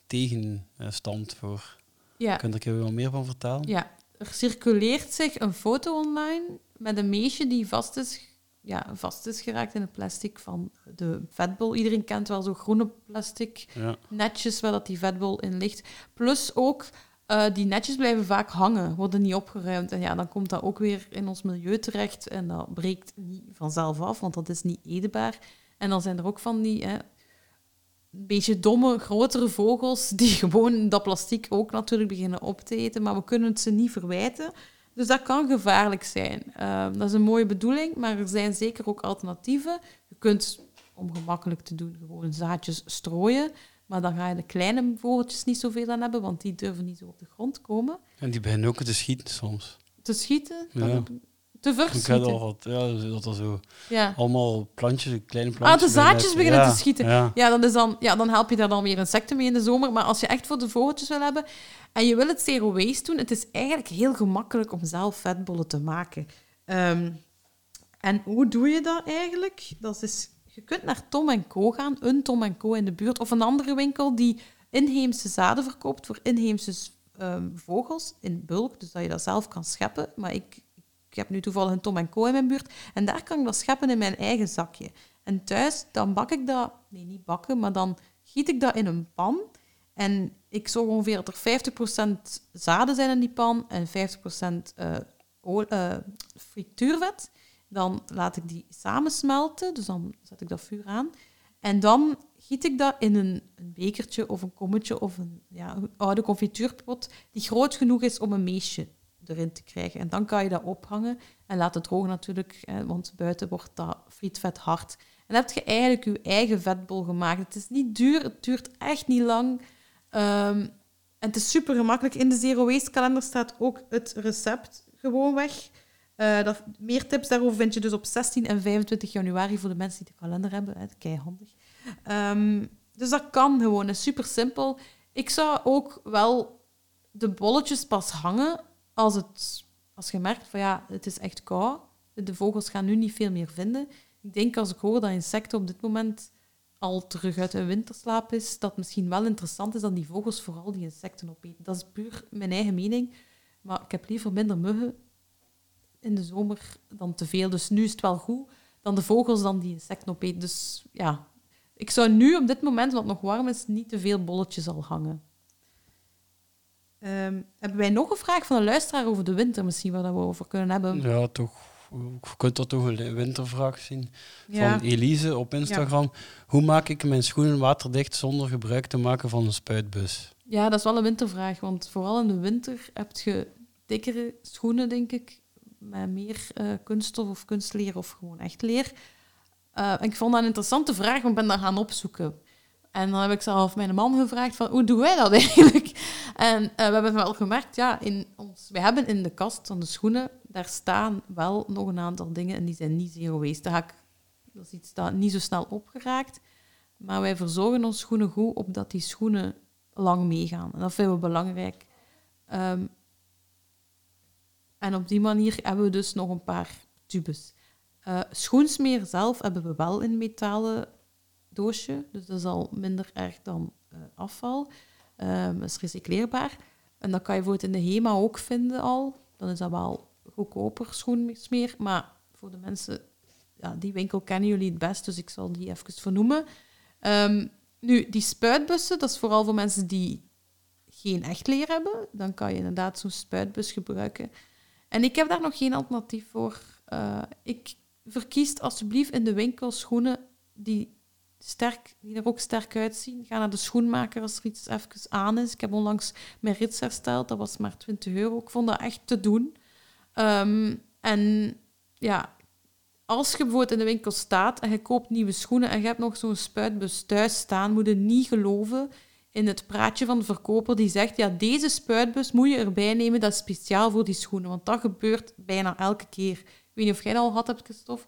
D: tegenstand voor.
C: ja.
D: Kun je er wel meer van vertellen?
C: Ja, er circuleert zich een foto online met een meisje die vast is, ja, vast is geraakt in het plastic van de vetbol. Iedereen kent wel zo'n groene plastic
D: Ja.
C: netjes waar dat die vetbol in ligt. Plus ook, eh, die netjes blijven vaak hangen, worden niet opgeruimd. En ja, dan komt dat ook weer in ons milieu terecht en dat breekt niet vanzelf af, want dat is niet eetbaar. En dan zijn er ook van die... Hè, een beetje domme, grotere vogels die gewoon dat plastic ook natuurlijk beginnen op te eten, maar we kunnen het ze niet verwijten. Dus dat kan gevaarlijk zijn. Ehm, dat is een mooie bedoeling, maar er zijn zeker ook alternatieven. Je kunt, om gemakkelijk te doen, gewoon zaadjes strooien, maar dan ga je de kleine vogeltjes niet zoveel aan hebben, want die durven niet zo op de grond komen.
D: En die beginnen ook te schieten soms.
C: Te schieten,
D: Ja.
C: dat- te
D: Ik
C: verschieten.
D: al wat, ja, dat er zo
C: Ja.
D: allemaal plantjes, kleine
C: Ah,
D: plantjes.
C: de zaadjes beginnen
D: Ja,
C: te schieten.
D: Ja.
C: Ja, dan, is dan, ja, dan help je daar dan weer insecten mee in de zomer. Maar als je echt voor de vogeltjes wil hebben en je wil het zero waste doen, het is eigenlijk heel gemakkelijk om zelf vetbollen te maken. Ehm, en hoe doe je dat eigenlijk? Dat is, je kunt naar Tom Co gaan, een Tom Co in de buurt, of een andere winkel die inheemse zaden verkoopt voor inheemse ehm, vogels in bulk, dus dat je dat zelf kan scheppen. Maar ik, ik heb nu toevallig een Tom Co in mijn buurt en daar kan ik dat scheppen in mijn eigen zakje. En thuis, dan bak ik dat... Nee, niet bakken, maar dan giet ik dat in een pan. En ik zorg ongeveer dat er 50% zaden zijn in die pan en 50% eh eh, frituurvet. Dan laat ik die samensmelten, dus dan zet ik dat vuur aan. En dan giet ik dat in een, een bekertje of een kommetje of een, ja, een oude confituurpot die groot genoeg is om een meesje erin te krijgen. En dan kan je dat ophangen en laten drogen natuurlijk, want buiten wordt dat frietvet hard. En dan heb je eigenlijk je eigen vetbol gemaakt. Het is niet duur, het duurt echt niet lang. Ehm, en het is super gemakkelijk. In de Zero Waste kalender staat ook het recept gewoon weg. Eh, meer tips daarover vind je dus op 16 en 25 januari voor de mensen die de kalender hebben. Hè, keihandig. Ehm, dus dat kan gewoon, het is super simpel. Ik zou ook wel de bolletjes pas hangen als, het, als je merkt van ja, het is echt koud. De vogels gaan nu niet veel meer vinden. Ik denk als ik hoor dat insecten op dit moment al terug uit hun winterslaap is, dat het misschien wel interessant is dat die vogels vooral die insecten opeten. Dat is puur mijn eigen mening. Maar ik heb liever minder muggen in de zomer dan te veel. Dus nu is het wel goed dan de vogels dan die insecten opeten. Dus ja, ik zou nu op dit moment, het nog warm is, niet te veel bolletjes al hangen. Ehm, hebben wij nog een vraag van een luisteraar over de winter misschien, waar dat we over kunnen hebben?
D: Ja, toch. Je kunt dat toch een wintervraag zien.
C: Ja.
D: Van Elise op Instagram. Hoe maak ik mijn schoenen waterdicht zonder gebruik te maken van een spuitbus?
C: Ja, dat is wel een wintervraag, want vooral in de winter heb je dikkere schoenen, denk ik, met meer eh, kunststof of kunstleer of gewoon echt leer. Eh, en ik vond dat een interessante vraag, want ik ben daar gaan opzoeken. En dan heb ik zelf mijn man gevraagd van, hoe doen wij dat eigenlijk? En eh, we hebben wel gemerkt, ja, in ons, wij hebben in de kast van de schoenen, daar staan wel nog een aantal dingen en die zijn niet zero waste. Dat, ik, dat is iets dat niet zo snel opgeraakt. Maar wij verzorgen onze schoenen goed, opdat die schoenen lang meegaan. En dat vinden we belangrijk. Ehm, en op die manier hebben we dus nog een paar tubes. Eh, schoensmeer zelf hebben we wel in metalen doosje, dus dat is al minder erg dan eh, afval. Dat is recycleerbaar. En dat kan je bijvoorbeeld in de HEMA ook vinden al. Dan is dat wel goedkoper schoensmeer, maar voor de mensen, ja, die winkel kennen jullie het best, dus ik zal die even vernoemen. Ehm, nu, die spuitbussen, dat is vooral voor mensen die geen echt leer hebben. Dan kan je inderdaad zo'n spuitbus gebruiken. En ik heb daar nog geen alternatief voor. Eh, ik verkies alsjeblieft in de winkel schoenen die, sterk, die er ook sterk uitzien. Ga naar de schoenmaker als er iets even aan is. Ik heb onlangs mijn rits hersteld, dat was maar 20 euro. Ik vond dat echt te doen. Ehm, en ja, als je bijvoorbeeld in de winkel staat en je koopt nieuwe schoenen en je hebt nog zo'n spuitbus thuis staan, moet je niet geloven in het praatje van de verkoper die zegt, ja, deze spuitbus moet je erbij nemen, dat is speciaal voor die schoenen. Want dat gebeurt bijna elke keer. Ik weet niet of jij al had hebt, Christophe.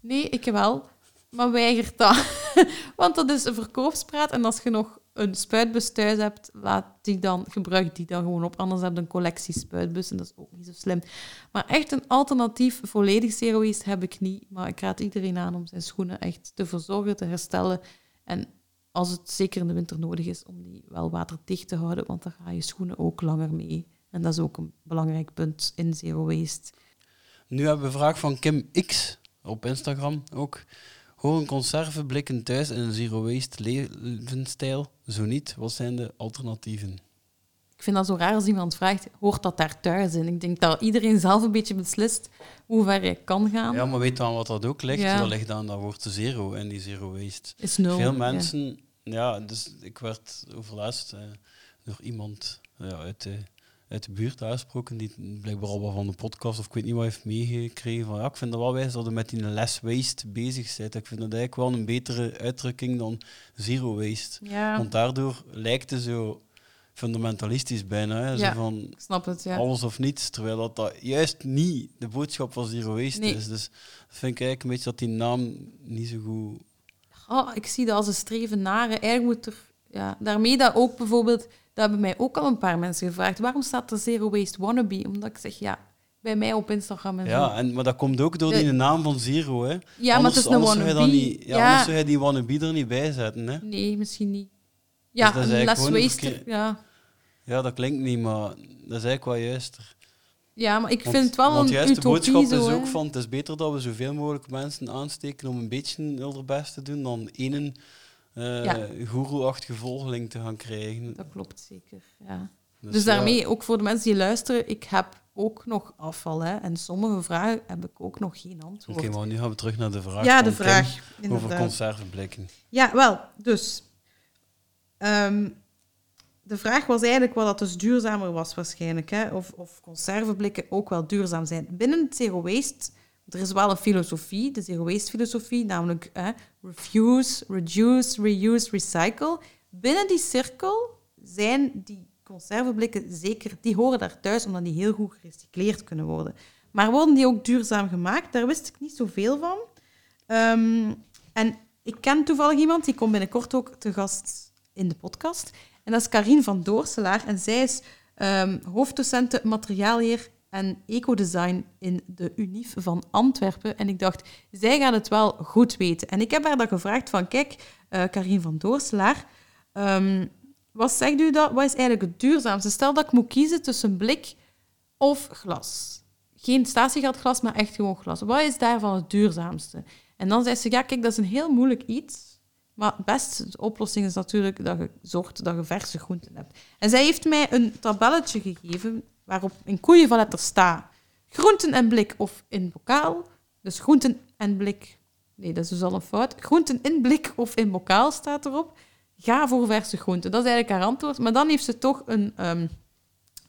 C: Nee, ik wel. Maar weigert dat. Want dat is een verkoopspraat. En als je nog een spuitbus thuis hebt, laat die dan, gebruik die dan gewoon op. Anders heb je een collectie spuitbussen. Dat is ook niet zo slim. Maar echt een alternatief, volledig zero waste, heb ik niet. Maar ik raad iedereen aan om zijn schoenen echt te verzorgen, te herstellen. En als het zeker in de winter nodig is, om die wel waterdicht te houden. Want dan gaan je schoenen ook langer mee. En dat is ook een belangrijk punt in zero waste.
D: Nu hebben we een vraag van Kim X op Instagram ook. Horen conserveblikken thuis in een zero waste levensstijl? Zo niet, wat zijn de alternatieven?
C: Ik vind dat zo raar als iemand vraagt, hoort dat daar thuis in? Ik denk dat iedereen zelf een beetje beslist hoe ver je kan gaan.
D: Ja, maar weet dan wat dat ook ligt?
C: Ja.
D: Dat ligt aan dat woord zero en die zero waste.
C: Is nul.
D: Veel
C: ja.
D: mensen, ja, dus ik werd overlaatst eh, door iemand ja, uit, de, uit de buurt aangesproken, die blijkbaar al wel van de podcast of ik weet niet wat heeft meegekregen. Van ja, ik vind het wel wijs dat je met die less waste bezig bent. Ik vind dat eigenlijk wel een betere uitdrukking dan zero waste.
C: Ja,
D: Want daardoor lijkt het zo fundamentalistisch bijna. Hè? Zo
C: Ja.
D: van
C: ik snap het, ja.
D: alles of niets. Terwijl dat, dat juist niet de boodschap van zero waste
C: Nee.
D: is. Dus dat vind ik eigenlijk een beetje dat die naam niet zo goed...
C: Oh, ik zie dat als een streven naar. Eigenlijk moet er... Ja, daarmee dat ook bijvoorbeeld... Dat hebben mij ook al een paar mensen gevraagd. Waarom staat er Zero Waste Wannabe? Omdat ik zeg, ja, bij mij op Instagram en zo.
D: Ja, en, maar dat komt ook door
C: De-
D: die naam van zero. Hè?
C: Ja, maar
D: anders,
C: het is een wannabe.
D: niet, ja,
C: Ja.
D: Anders zou je die wannabe er niet bij zetten. Hè?
C: Nee, misschien niet. Ja,
D: is
C: een
D: eigenlijk
C: less waste.
D: verkeer-
C: Ja.
D: Ja, dat klinkt niet, maar dat is eigenlijk wel juister.
C: ja, maar ik
D: Want-
C: vind het wel
D: want
C: een
D: juist de
C: utopie
D: boodschap
C: zo,
D: is ook van, het is beter dat we zoveel mogelijk mensen aansteken om een beetje hun best te doen, dan één eh
C: Ja.
D: goeroe-achtige volgeling te gaan krijgen.
C: Dat klopt zeker, ja.
D: Dus,
C: Dus
D: ja,
C: daarmee, ook voor de mensen die luisteren, ik heb ook nog afval. Hè. En sommige vragen heb ik ook nog geen antwoord.
D: Oké, maar nu gaan we terug naar de vraag
C: ja, de
D: Kim
C: vraag.
D: over
C: inderdaad.
D: conserveblikken.
C: Ja, wel, dus. ehm, de vraag was eigenlijk wat dat dus duurzamer was waarschijnlijk. Hè? Of, of conserveblikken ook wel duurzaam zijn. Binnen het zero waste, er is wel een filosofie, de zero waste filosofie, namelijk refuse, reduce, reuse, recycle. Binnen die cirkel zijn die conserveblikken zeker, die horen daar thuis omdat die heel goed gerecycleerd kunnen worden. Maar worden die ook duurzaam gemaakt? Daar wist ik niet zoveel van. Ehm, en ik ken toevallig iemand, die komt binnenkort ook te gast in de podcast. En dat is Karine van Doorselaar. En zij is ehm hoofddocente materiaalleer en ecodesign in de UNIF van Antwerpen. En ik dacht, zij gaat het wel goed weten. En ik heb haar dan gevraagd van, kijk, eh Karine van Doorselaar, ehm, wat zegt u dat? Wat is eigenlijk het duurzaamste? Stel dat ik moet kiezen tussen blik of glas. Geen statiegeldglas, maar echt gewoon glas. Wat is daarvan het duurzaamste? En dan zei ze, ja, kijk, dat is een heel moeilijk iets. Maar het beste oplossing is natuurlijk dat je zorgt dat je verse groenten hebt. En zij heeft mij een tabelletje gegeven waarop van letter staat groenten en blik of in bokaal. Dus groenten en blik. Nee, dat is dus al een fout. Groenten in blik of in bokaal staat erop. Ga voor verse groenten. Dat is eigenlijk haar antwoord. Maar dan heeft ze toch een, ehm,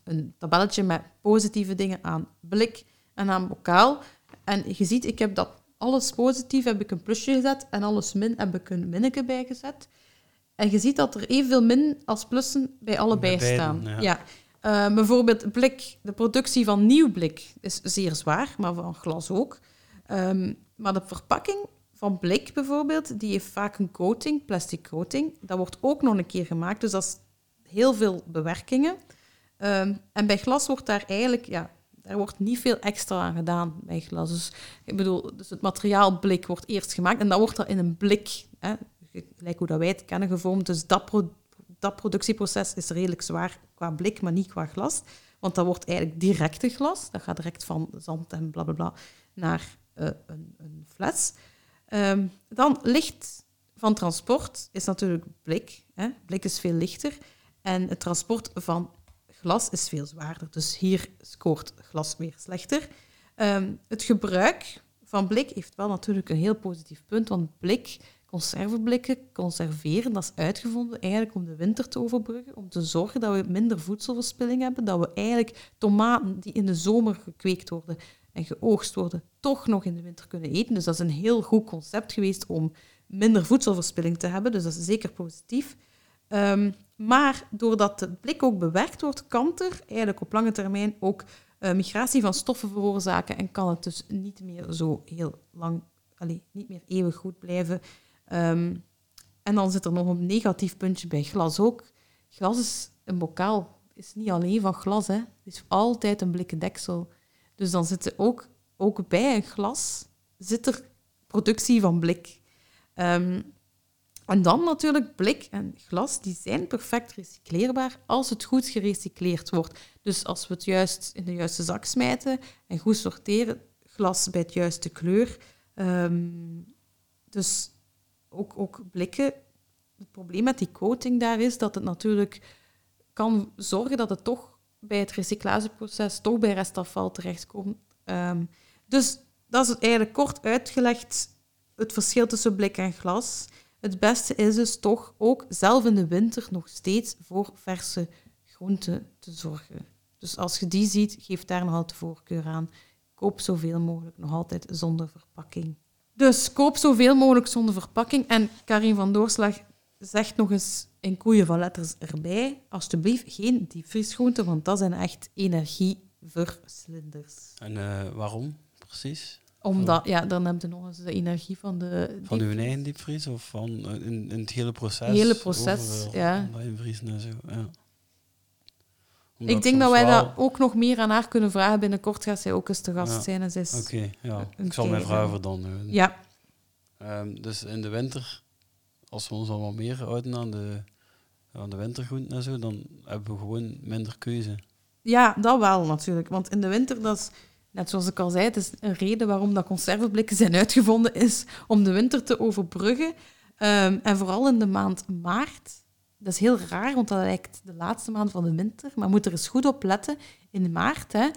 C: een tabelletje met positieve dingen aan blik en aan bokaal. En je ziet, ik heb dat alles positief heb ik een plusje gezet en alles min heb ik een minneke bijgezet. En je ziet dat er evenveel min als plussen bij allebei
D: Bij beiden,
C: staan.
D: ja.
C: Eh, bijvoorbeeld blik, de productie van nieuw blik is zeer zwaar, maar van glas ook. Ehm, maar de verpakking van blik bijvoorbeeld, die heeft vaak een coating, plastic coating. Dat wordt ook nog een keer gemaakt, dus dat is heel veel bewerkingen. Ehm, en bij glas wordt daar eigenlijk, ja, daar wordt niet veel extra aan gedaan bij glas. Dus, ik bedoel, dus het materiaal blik wordt eerst gemaakt en dan wordt dat in een blik, hè, gelijk hoe dat wij het kennen, gevormd. Dus dat, dat productieproces is redelijk zwaar qua blik, maar niet qua glas. Want dat wordt eigenlijk directe glas. Dat gaat direct van zand en blablabla bla, bla, naar eh, een, een fles. Ehm, dan licht van transport is natuurlijk blik. Hè. Blik is veel lichter. En het transport van glas is veel zwaarder. Dus hier scoort glas weer slechter. Ehm, het gebruik van blik heeft wel natuurlijk een heel positief punt, want blik, conserveblikken, conserveren, dat is uitgevonden eigenlijk om de winter te overbruggen, om te zorgen dat we minder voedselverspilling hebben, dat we eigenlijk tomaten die in de zomer gekweekt worden en geoogst worden, toch nog in de winter kunnen eten. Dus dat is een heel goed concept geweest om minder voedselverspilling te hebben, dus dat is zeker positief. Ehm, maar doordat het blik ook bewerkt wordt, kan er eigenlijk op lange termijn ook eh, migratie van stoffen veroorzaken en kan het dus niet meer zo heel lang niet meer eeuwig goed blijven. Ehm, en dan zit er nog een negatief puntje bij glas ook. Glas is een bokaal, is niet alleen van glas, hè. het is altijd een blikken deksel. Dus dan zit er ook, ook bij een glas zit er productie van blik. Ehm, en dan natuurlijk blik en glas, die zijn perfect recycleerbaar als het goed gerecycleerd wordt. Dus als we het juist in de juiste zak smijten en goed sorteren, glas bij het juiste kleur. Ehm, dus ook, ook blikken. Het probleem met die coating daar is dat het natuurlijk kan zorgen dat het toch bij het recyclageproces toch bij restafval terechtkomt. Um, dus dat is eigenlijk kort uitgelegd het verschil tussen blik en glas. Het beste is dus toch ook zelf in de winter nog steeds voor verse groenten te zorgen. Dus als je die ziet, geef daar nog altijd voorkeur aan. Koop zoveel mogelijk nog altijd zonder verpakking. Dus koop zoveel mogelijk zonder verpakking. En Karin van Doorslag zegt nog eens in koeien van letters erbij, alsjeblieft geen diepvriesgroenten, want dat zijn echt energieverslinders.
D: En uh, waarom precies?
C: Omdat, ja, dan heb je nog eens de energie van de...
D: Van uw eigen diepvries of van in, in het hele proces?
C: Het hele proces, over, ja.
D: Invriezen en zo, ja.
C: Ik denk dat wij dat ook nog meer aan haar kunnen vragen. Binnenkort gaat zij ook eens te gast zijn.
D: Oké, okay, ja. Ik zal mijn vragen voor dan doen.
C: Ja.
D: Um, dus in de winter, als we ons al wat meer houden aan de, aan de wintergroenten en zo, dan hebben we gewoon minder keuze.
C: Ja, dat wel natuurlijk. Want in de winter, dat is net zoals ik al zei, het is een reden waarom dat conserveblikken zijn uitgevonden, is om de winter te overbruggen. Um, en vooral in de maand maart. Dat is heel raar, want dat lijkt de laatste maand van de winter. Maar moet er eens goed op letten. In maart hè,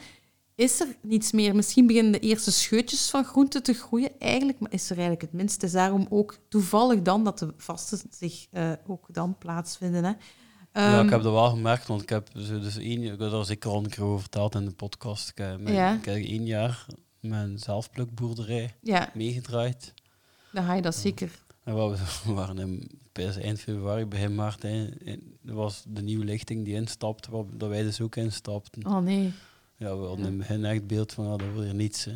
C: is er niets meer. Misschien beginnen de eerste scheutjes van groenten te groeien eigenlijk, maar is er eigenlijk het minste. Het is daarom ook toevallig dan dat de vasten zich uh, ook dan plaatsvinden. Hè
D: ja, ik ehm, heb dat wel gemerkt, want ik heb dus één, ik heb er zeker al een keer over verteld in de podcast. Ik heb, ik heb één jaar mijn zelfplukboerderij ja. meegedraaid.
C: Dan ga je dat zeker.
D: En we waren in, eind februari, begin maart, was de nieuwe lichting die instapte, waar dat wij dus ook instapten.
C: Oh nee.
D: Ja, we hadden in het begin echt beeld van, ja, dat wil je niets. Hè.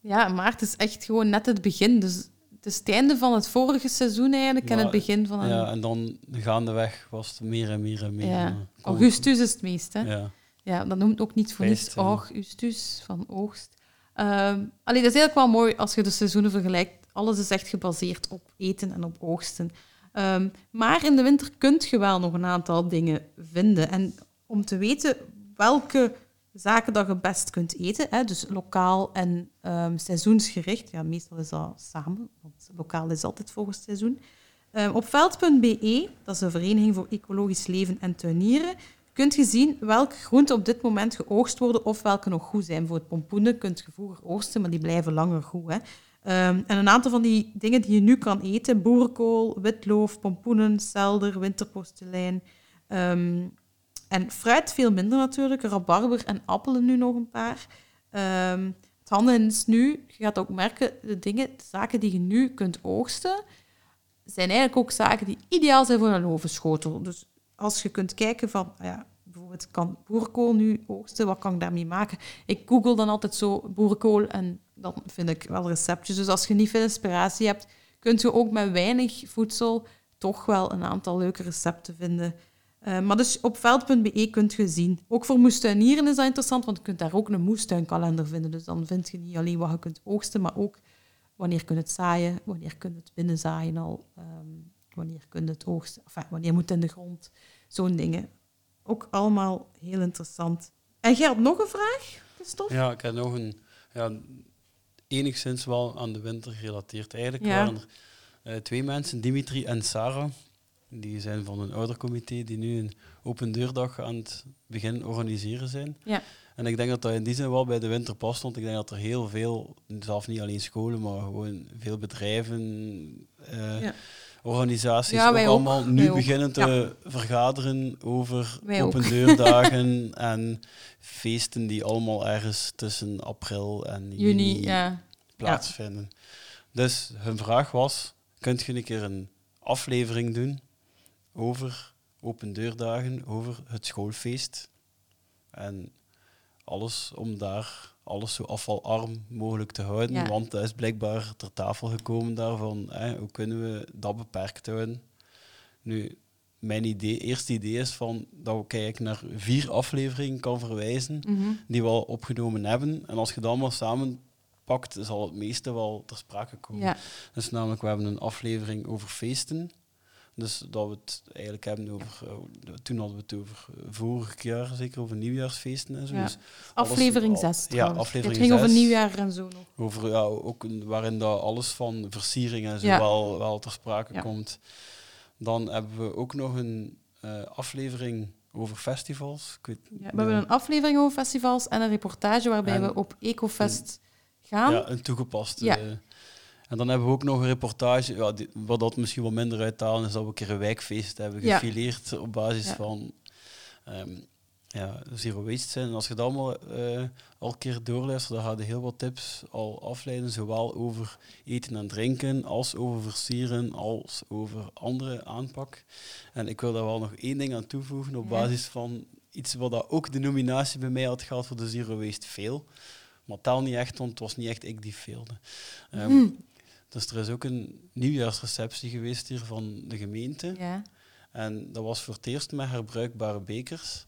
C: Ja, maart is echt gewoon net het begin, dus het is het einde van het vorige seizoen eigenlijk en het begin van... Een...
D: Ja, en dan gaandeweg was het meer en meer en meer.
C: Ja. Augustus is het meest, hè?
D: Ja.
C: Ja, dat noemt ook niet voor niets Augustus, van oogst. Um, allee, dat is eigenlijk wel mooi als je de seizoenen vergelijkt. Alles is echt gebaseerd op eten en op oogsten. Um, maar in de winter kun je wel nog een aantal dingen vinden. En om te weten welke zaken dat je best kunt eten. Hè, dus lokaal en um, seizoensgericht. Ja, meestal is dat samen, want lokaal is altijd volgens seizoen. Um, op veld.be, dat is een vereniging voor ecologisch leven en tuinieren, kunt je zien welke groenten op dit moment geoogst worden of welke nog goed zijn. Voor het pompoenen kunt je vroeger oogsten, maar die blijven langer goed. Hè. Um, en een aantal van die dingen die je nu kan eten, boerenkool, witloof, pompoenen, selder, winterpostelijn, um, en fruit veel minder natuurlijk. Rabarber en appelen nu nog een paar. Um, het handige is nu, je gaat ook merken, de dingen, de zaken die je nu kunt oogsten, zijn eigenlijk ook zaken die ideaal zijn voor een ovenschotel. Dus als je kunt kijken van, ah ja, bijvoorbeeld, kan boerenkool nu oogsten, wat kan ik daarmee maken? Ik google dan altijd zo boerenkool en dan vind ik wel receptjes. Dus als je niet veel inspiratie hebt, kunt je ook met weinig voedsel toch wel een aantal leuke recepten vinden. Uh, maar dus op veld.be kunt je zien. Ook voor moestuinieren is dat interessant, want je kunt daar ook een moestuinkalender vinden. Dus dan vind je niet alleen wat je kunt oogsten, maar ook wanneer kun je het zaaien, wanneer kun je het binnenzaaien al, um, wanneer kun je het oogsten, enfin, wanneer moet het in de grond, zo'n dingen. Ook allemaal heel interessant. En jij had nog een vraag, Christophe?
D: Ja, ik heb nog een, ja, enigszins wel aan de winter gerelateerd. Eigenlijk waren er uh, twee mensen, Dimitri en Sarah, die zijn van een oudercomité die nu een open deurdag aan het begin organiseren zijn.
C: Ja.
D: En ik denk dat dat in die zin wel bij de winter past, want ik denk dat er heel veel, zelfs niet alleen scholen, maar gewoon veel bedrijven, uh, ja. Organisaties ook allemaal nu beginnen te vergaderen over open deurdagen en feesten die allemaal ergens tussen april en juni, juni plaatsvinden. Dus hun vraag was, kunt je een keer een aflevering doen over open deurdagen, over het schoolfeest. En alles om daar alles zo afvalarm mogelijk te houden.
C: Ja.
D: Want dat is blijkbaar ter tafel gekomen daarvan. Hè, hoe kunnen we dat beperkt houden? Nu, mijn idee, eerste idee is van dat we kijken naar vier afleveringen kan verwijzen
C: Mhm.
D: die we al opgenomen hebben. En als je dat allemaal samenpakt, zal het meeste wel ter sprake komen.
C: Ja.
D: Dus namelijk, we hebben een aflevering over feesten. Dus dat we het eigenlijk hebben over... eh, toen hadden we het over eh, vorig jaar, zeker over nieuwjaarsfeesten en zo.
C: Ja.
D: Dus
C: Aflevering
D: al-
C: 6
D: Ja, aflevering
C: Het ging over
D: zes.
C: nieuwjaar en zo nog.
D: Over, ja, ook waarin dat alles van versiering en zo
C: Ja.
D: wel, wel ter sprake
C: Ja.
D: komt. Dan hebben we ook nog een eh, aflevering over festivals. Ik weet,
C: Ja, we hebben een aflevering over festivals en een reportage waarbij
D: En-
C: we op Ecofest gaan.
D: Ja, een toegepaste.
C: Ja.
D: En dan hebben we ook nog een reportage, ja, die, wat dat misschien wat minder uithalen, is dat we een keer een wijkfeest hebben
C: Ja.
D: gefileerd op basis
C: Ja.
D: van ehm, ja, zero waste zijn. En als je dat allemaal eh, al een keer doorluistert, dan ga je heel wat tips al afleiden, zowel over eten en drinken, als over versieren, als over andere aanpak. En ik wil daar wel nog één ding aan toevoegen op basis van iets wat dat ook de nominatie bij mij had gehad voor de Zero Waste Veel. Maar tel niet echt, want het was niet echt ik die veelde. Dus er is ook een nieuwjaarsreceptie geweest hier van de gemeente.
C: Ja.
D: En dat was voor het eerst met herbruikbare bekers.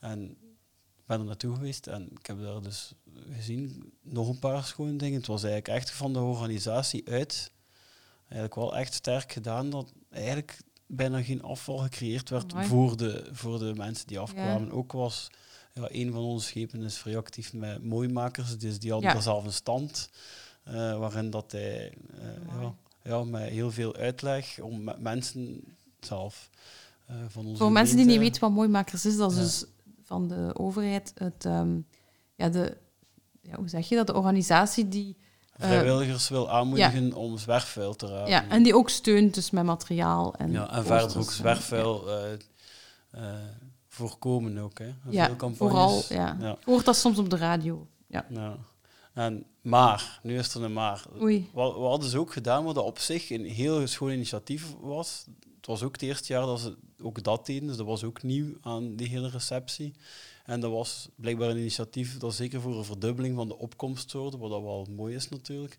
D: En ik ben er naartoe geweest en ik heb daar dus gezien nog een paar schone dingen. Het was eigenlijk echt van de organisatie uit eigenlijk wel echt sterk gedaan dat eigenlijk bijna geen afval gecreëerd werd voor de, voor de mensen die afkwamen. Ook was ja, een van onze schepen is vrij actief met mooimakers, dus die hadden
C: Ja.
D: daar zelf een stand waarin dat hij eh, ja, ja, met heel veel uitleg om met mensen zelf eh, van onze
C: Voor mensen die niet weten wat Mooimakers is, dat is
D: Ja.
C: dus van de overheid het, ehm, ja, de, ja, hoe zeg je dat, de organisatie die, eh,
D: vrijwilligers wil aanmoedigen om zwerfvuil te raken.
C: ja, en die ook steunt dus met materiaal en
D: Ja, en verder ook zwerfvuil eh, eh, voorkomen ook. Hè.
C: Ja,
D: Veel campagnes.
C: vooral, ja. Hoort dat soms op de radio. Ja.
D: Ja. En, maar, nu is er een maar.
C: Oei.
D: Wat we hadden ze ook gedaan, wat op zich een heel schoon initiatief was. Het was ook het eerste jaar dat ze ook dat deden, dus dat was ook nieuw aan die hele receptie. En dat was blijkbaar een initiatief dat zeker voor een verdubbeling van de opkomst zorgde, wat dat wel mooi is natuurlijk.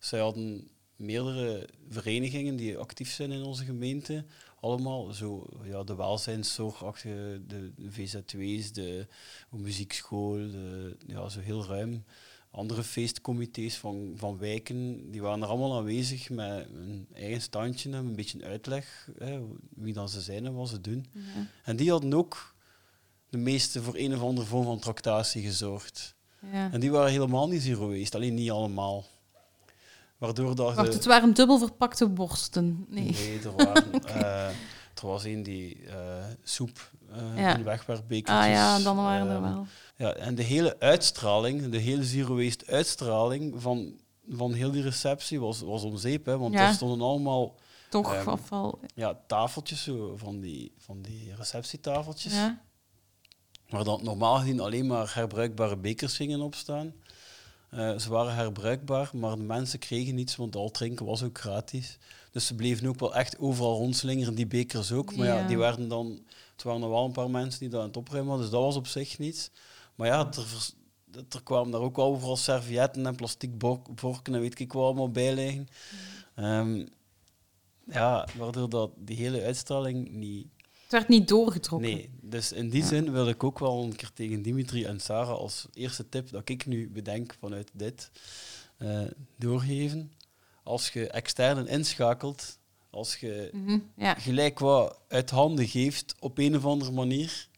D: Zij hadden meerdere verenigingen die actief zijn in onze gemeente. Allemaal zo, ja, de welzijnszorgachtige, de, de VZW's, de muziekschool, de, ja, zo heel ruim andere feestcomité's van, van wijken, die waren er allemaal aanwezig met een eigen standje en een beetje uitleg, hè, wie dan ze zijn en wat ze doen.
C: Ja.
D: En die hadden ook de meeste voor een of andere vorm van tractatie gezorgd.
C: Ja.
D: En die waren helemaal niet zero waste, alleen niet allemaal. Waardoor dat
C: Wacht, het waren dubbel verpakte worsten. Nee.
D: Nee, er, waren, er was een die eh, soep eh
C: Ja.
D: in wegwerpbekertjes.
C: Ah ja, dan waren er
D: ehm,
C: wel.
D: Ja, en de hele uitstraling, de hele zero waste uitstraling van, van heel die receptie was, was om zeep. Hè, want
C: Ja.
D: er stonden allemaal
C: Toch afval.
D: ja, tafeltjes, zo, van, die, van die receptietafeltjes.
C: Ja.
D: Waar dan normaal gezien alleen maar herbruikbare bekers gingen opstaan. Eh, ze waren herbruikbaar, maar de mensen kregen niets, want al drinken was ook gratis. Dus ze bleven ook wel echt overal rondslingeren, die bekers ook. Maar ja,
C: Ja.
D: die werden dan... Het waren er wel een paar mensen die dat aan het opruimen hadden, dus dat was op zich niets. Maar ja, er, er kwamen daar ook overal servietten en plastic vorken en weet ik wat allemaal bij liggen. Ehm, ja, waardoor dat die hele uitstraling niet
C: Het werd niet doorgetrokken.
D: Nee, dus in die zin wil ik ook wel een keer tegen Dimitri en Sarah als eerste tip dat ik nu bedenk vanuit dit eh, doorgeven. Als je externen inschakelt, als je
C: Mhm, Ja.
D: gelijk wat uit handen geeft op een of andere manier,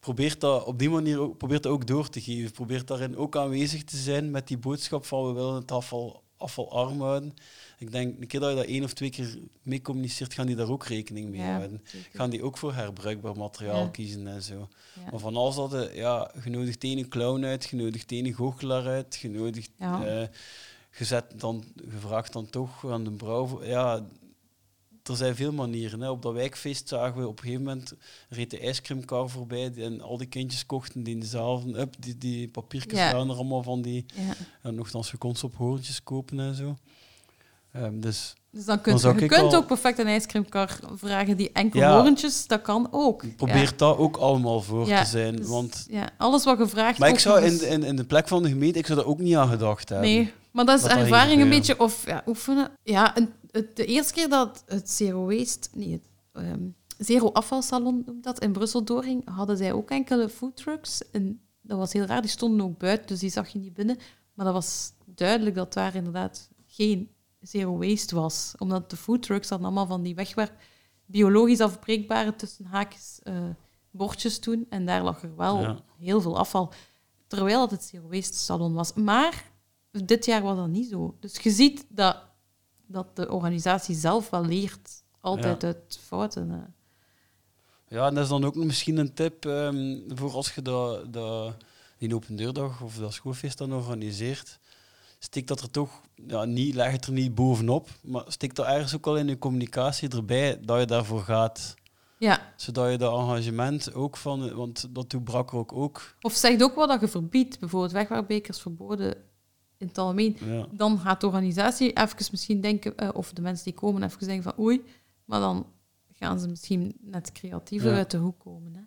D: probeer dat op die manier ook, probeer dat ook door te geven. Probeer daarin ook aanwezig te zijn met die boodschap van we willen het afval, afvalarm houden. Ik denk, een keer dat je dat één of twee keer mee communiceert, gaan die daar ook rekening mee
C: Ja,
D: houden.
C: zeker.
D: Gaan die ook voor herbruikbaar materiaal
C: Ja.
D: kiezen en zo. Maar van alles dat je, ja, genodigd een clown uit, genodigd een goochelaar uit, genodigd,
C: Ja.
D: Gezet dan, gevraagd dan toch aan de brouw. Ja, er zijn veel manieren. Hè. Op dat wijkfeest zagen we op een gegeven moment reed de ijscreamkar voorbij en al die kindjes kochten die in dezelfde, up, die, die papiertjes
C: Ja.
D: waren er allemaal van die,
C: Ja.
D: en nogthans je kon ze op hoorntjes kopen en zo. Ehm, dus
C: Dus dan kunt je, kunt
D: al-
C: ook perfect een ijscreamkar vragen die enkel
D: Ja.
C: horentjes, dat kan ook.
D: probeer dat ook allemaal voor
C: Ja,
D: te zijn.
C: Dus,
D: want,
C: ja, alles wat gevraagd
D: maar ik zou in, in, in de plek van de gemeente, ik zou daar ook niet aan gedacht hebben.
C: Nee, maar dat is
D: Dat dat ging
C: ervaring een beetje of ja, oefenen. Ja, en het, de eerste keer dat het Zero Waste, nee, het ehm, Zero Afvalsalon noemt dat, in Brussel doorging, hadden zij ook enkele foodtrucks. En dat was heel raar, die stonden ook buiten, dus die zag je niet binnen. Maar dat was duidelijk dat daar inderdaad geen Zero Waste was. Omdat de foodtrucks hadden allemaal van die wegwerp, biologisch afbreekbare tussen haakjes eh, bordjes toen. En daar lag er wel
D: Ja.
C: heel veel afval. Terwijl het het Zero Waste salon was. Maar dit jaar was dat niet zo. Dus je ziet dat, dat de organisatie zelf wel leert. Altijd uit fouten.
D: Ja, en dat is dan ook misschien een tip ehm, voor als je dat, dat, die open deurdag of dat schoolfeest dan organiseert. Steek dat er toch, ja, niet, leg het er niet bovenop, maar steek dat ergens ook al in je communicatie erbij dat je daarvoor gaat.
C: Ja,
D: Zodat je dat engagement ook van, want dat doet Brakker ook.
C: of zeg ook wat dat je verbiedt. Bijvoorbeeld wegwerpbekers verboden in het algemeen.
D: Ja.
C: Dan gaat de organisatie even misschien denken, eh, of de mensen die komen even denken van oei, maar dan gaan ze misschien net creatiever
D: Ja.
C: uit de hoek komen. Hè.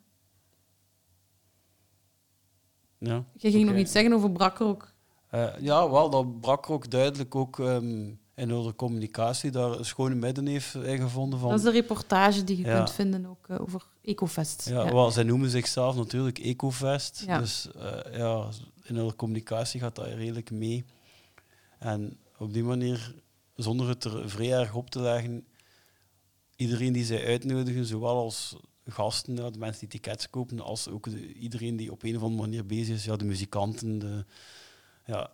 D: Ja.
C: Je ging nog iets zeggen over Brakker ook.
D: Eh, ja, wel, dat Brakker ook duidelijk ook ehm, in onze communicatie daar een schone midden heeft ingevonden van.
C: Dat is de reportage die je
D: Ja.
C: kunt vinden ook eh, over Ecofest.
D: Ja,
C: Ja.
D: Wel, zij noemen zichzelf natuurlijk Ecofest.
C: Ja.
D: Dus eh, ja, in hun communicatie gaat dat redelijk mee. En op die manier, zonder het er vrij erg op te leggen, iedereen die zij uitnodigen, zowel als gasten, de mensen die tickets kopen, als ook de- iedereen die op een of andere manier bezig is, ja, de muzikanten, de, ja,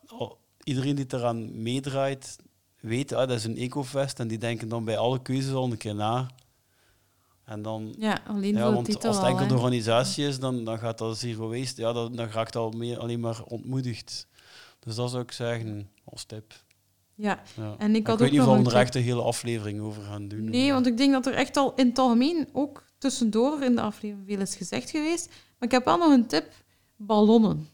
D: iedereen die eraan meedraait, weet, ah, dat is een Ecofest en die denken dan bij alle keuzes al een keer na. En dan
C: Ja, alleen
D: ja, want
C: titel
D: als het
C: al,
D: enkel
C: hè.
D: de organisatie is, dan, dan gaat dat zero waste. Ja, dan, dan raakt al meer, alleen maar ontmoedigd. Dus dat zou ik zeggen als tip.
C: Ja,
D: Ja.
C: en ik had
D: weet
C: ook
D: niet of we er echt een hele aflevering over gaan doen.
C: Nee, want ik denk dat er echt al in het algemeen ook tussendoor in de aflevering veel is gezegd geweest. Maar ik heb wel nog een tip. Ballonnen.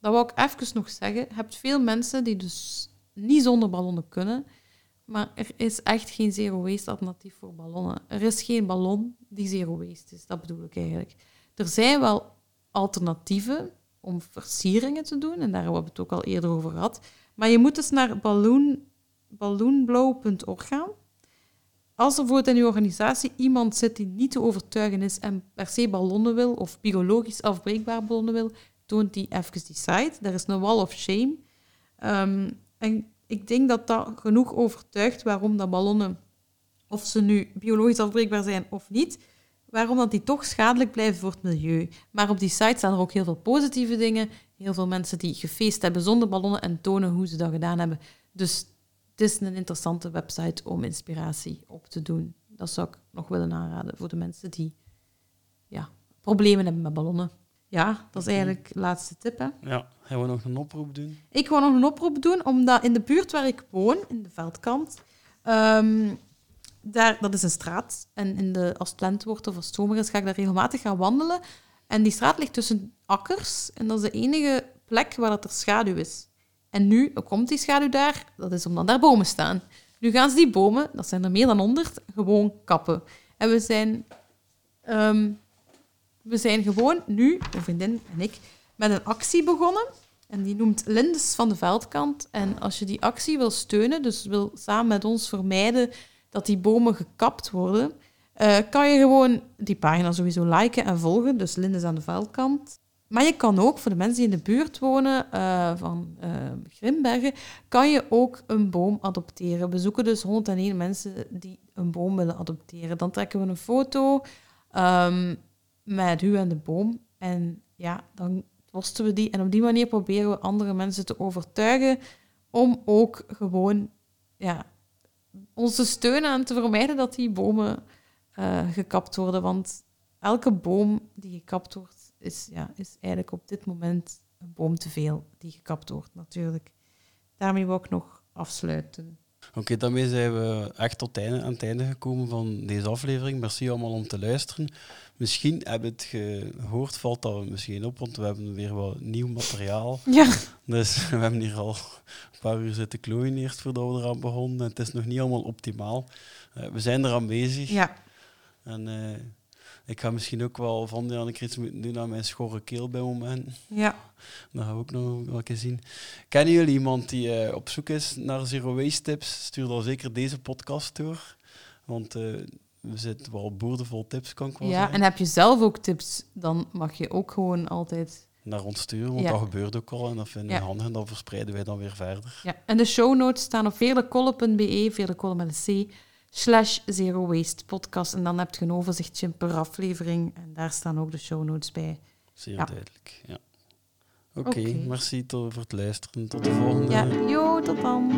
C: Dat wou ik even nog zeggen. Je hebt veel mensen die dus niet zonder ballonnen kunnen. Maar er is echt geen zero waste alternatief voor ballonnen. Er is geen ballon die zero waste is. Dat bedoel ik eigenlijk. Er zijn wel alternatieven om versieringen te doen. En daar hebben we het ook al eerder over gehad. Maar je moet dus naar balloon, balloonblow.org gaan. Als er bijvoorbeeld in uw organisatie iemand zit die niet te overtuigen is en per se ballonnen wil, of biologisch afbreekbare ballonnen wil, toont die even die site. Daar is een wall of shame. Ehm, en ik denk dat dat genoeg overtuigt waarom dat ballonnen, of ze nu biologisch afbreekbaar zijn of niet, waarom dat die toch schadelijk blijven voor het milieu. Maar op die site staan er ook heel veel positieve dingen. Heel veel mensen die gefeest hebben zonder ballonnen en tonen hoe ze dat gedaan hebben. Dus het is een interessante website om inspiratie op te doen. Dat zou ik nog willen aanraden voor de mensen die ja, problemen hebben met ballonnen. Ja, dat is eigenlijk de laatste tip. Hè.
D: Ja, gaan we nog een oproep doen?
C: Ik wil nog een oproep doen, omdat in de buurt waar ik woon, in de Veldkant, ehm, daar, dat is een straat. En in de, als het wordt of als het zomer is, ga ik daar regelmatig gaan wandelen. En die straat ligt tussen akkers. En dat is de enige plek waar dat er schaduw is. En nu komt die schaduw daar, dat is omdat daar bomen staan. Nu gaan ze die bomen, dat zijn er meer dan honderd, gewoon kappen. En we zijn, ehm, we zijn gewoon nu, mijn vriendin en ik, met een actie begonnen. En die noemt Lindes van de Veldkant. En als je die actie wil steunen, dus wil samen met ons vermijden dat die bomen gekapt worden, eh, kan je gewoon die pagina sowieso liken en volgen. Dus Lindes aan de Veldkant. Maar je kan ook, voor de mensen die in de buurt wonen eh, van eh, Grimbergen, kan je ook een boom adopteren. We zoeken dus 101 mensen die een boom willen adopteren. Dan trekken we een foto ehm, met u en de boom. En ja, dan posten we die. En op die manier proberen we andere mensen te overtuigen om ook gewoon ja, en te vermijden dat die bomen eh, gekapt worden. Want elke boom die gekapt wordt, is, ja, is eigenlijk op dit moment een boom te veel die gekapt wordt, natuurlijk. Daarmee wil ik nog afsluiten.
D: Oké, daarmee zijn we echt tot het einde, aan het einde gekomen van deze aflevering. Merci allemaal om te luisteren. Misschien heb je het gehoord, valt dat misschien op, want we hebben weer wat nieuw materiaal.
C: Ja,
D: Dus we hebben hier al een paar uur zitten klooien eerst voordat we eraan begonnen. Het is nog niet allemaal optimaal. Eh, we zijn eraan bezig.
C: Ja,
D: En eh, ik ga misschien ook wel van een keer iets moeten doen aan mijn schorre keel bij momenten.
C: ja.
D: Dat gaan we ook nog wel een keer zien. Kennen jullie iemand die eh, op zoek is naar zero waste tips? Stuur dan zeker deze podcast door. Want eh, we zitten wel boerdevol tips, kan ik wel
C: ja.
D: zeggen.
C: En heb je zelf ook tips, dan mag je ook gewoon altijd...
D: Naar ons sturen, want
C: Ja.
D: dat gebeurt ook al. En dat vinden we
C: Ja.
D: handig en dat verspreiden wij dan weer verder.
C: Ja. En de show notes staan op met een C, slash zero waste podcast. En dan heb je een overzichtje per aflevering. En daar staan ook de show notes bij.
D: Zeer
C: Ja.
D: duidelijk. Ja. Oké,
C: Oké.
D: merci tot, voor het luisteren. Tot de volgende.
C: Ja, yo, tot dan.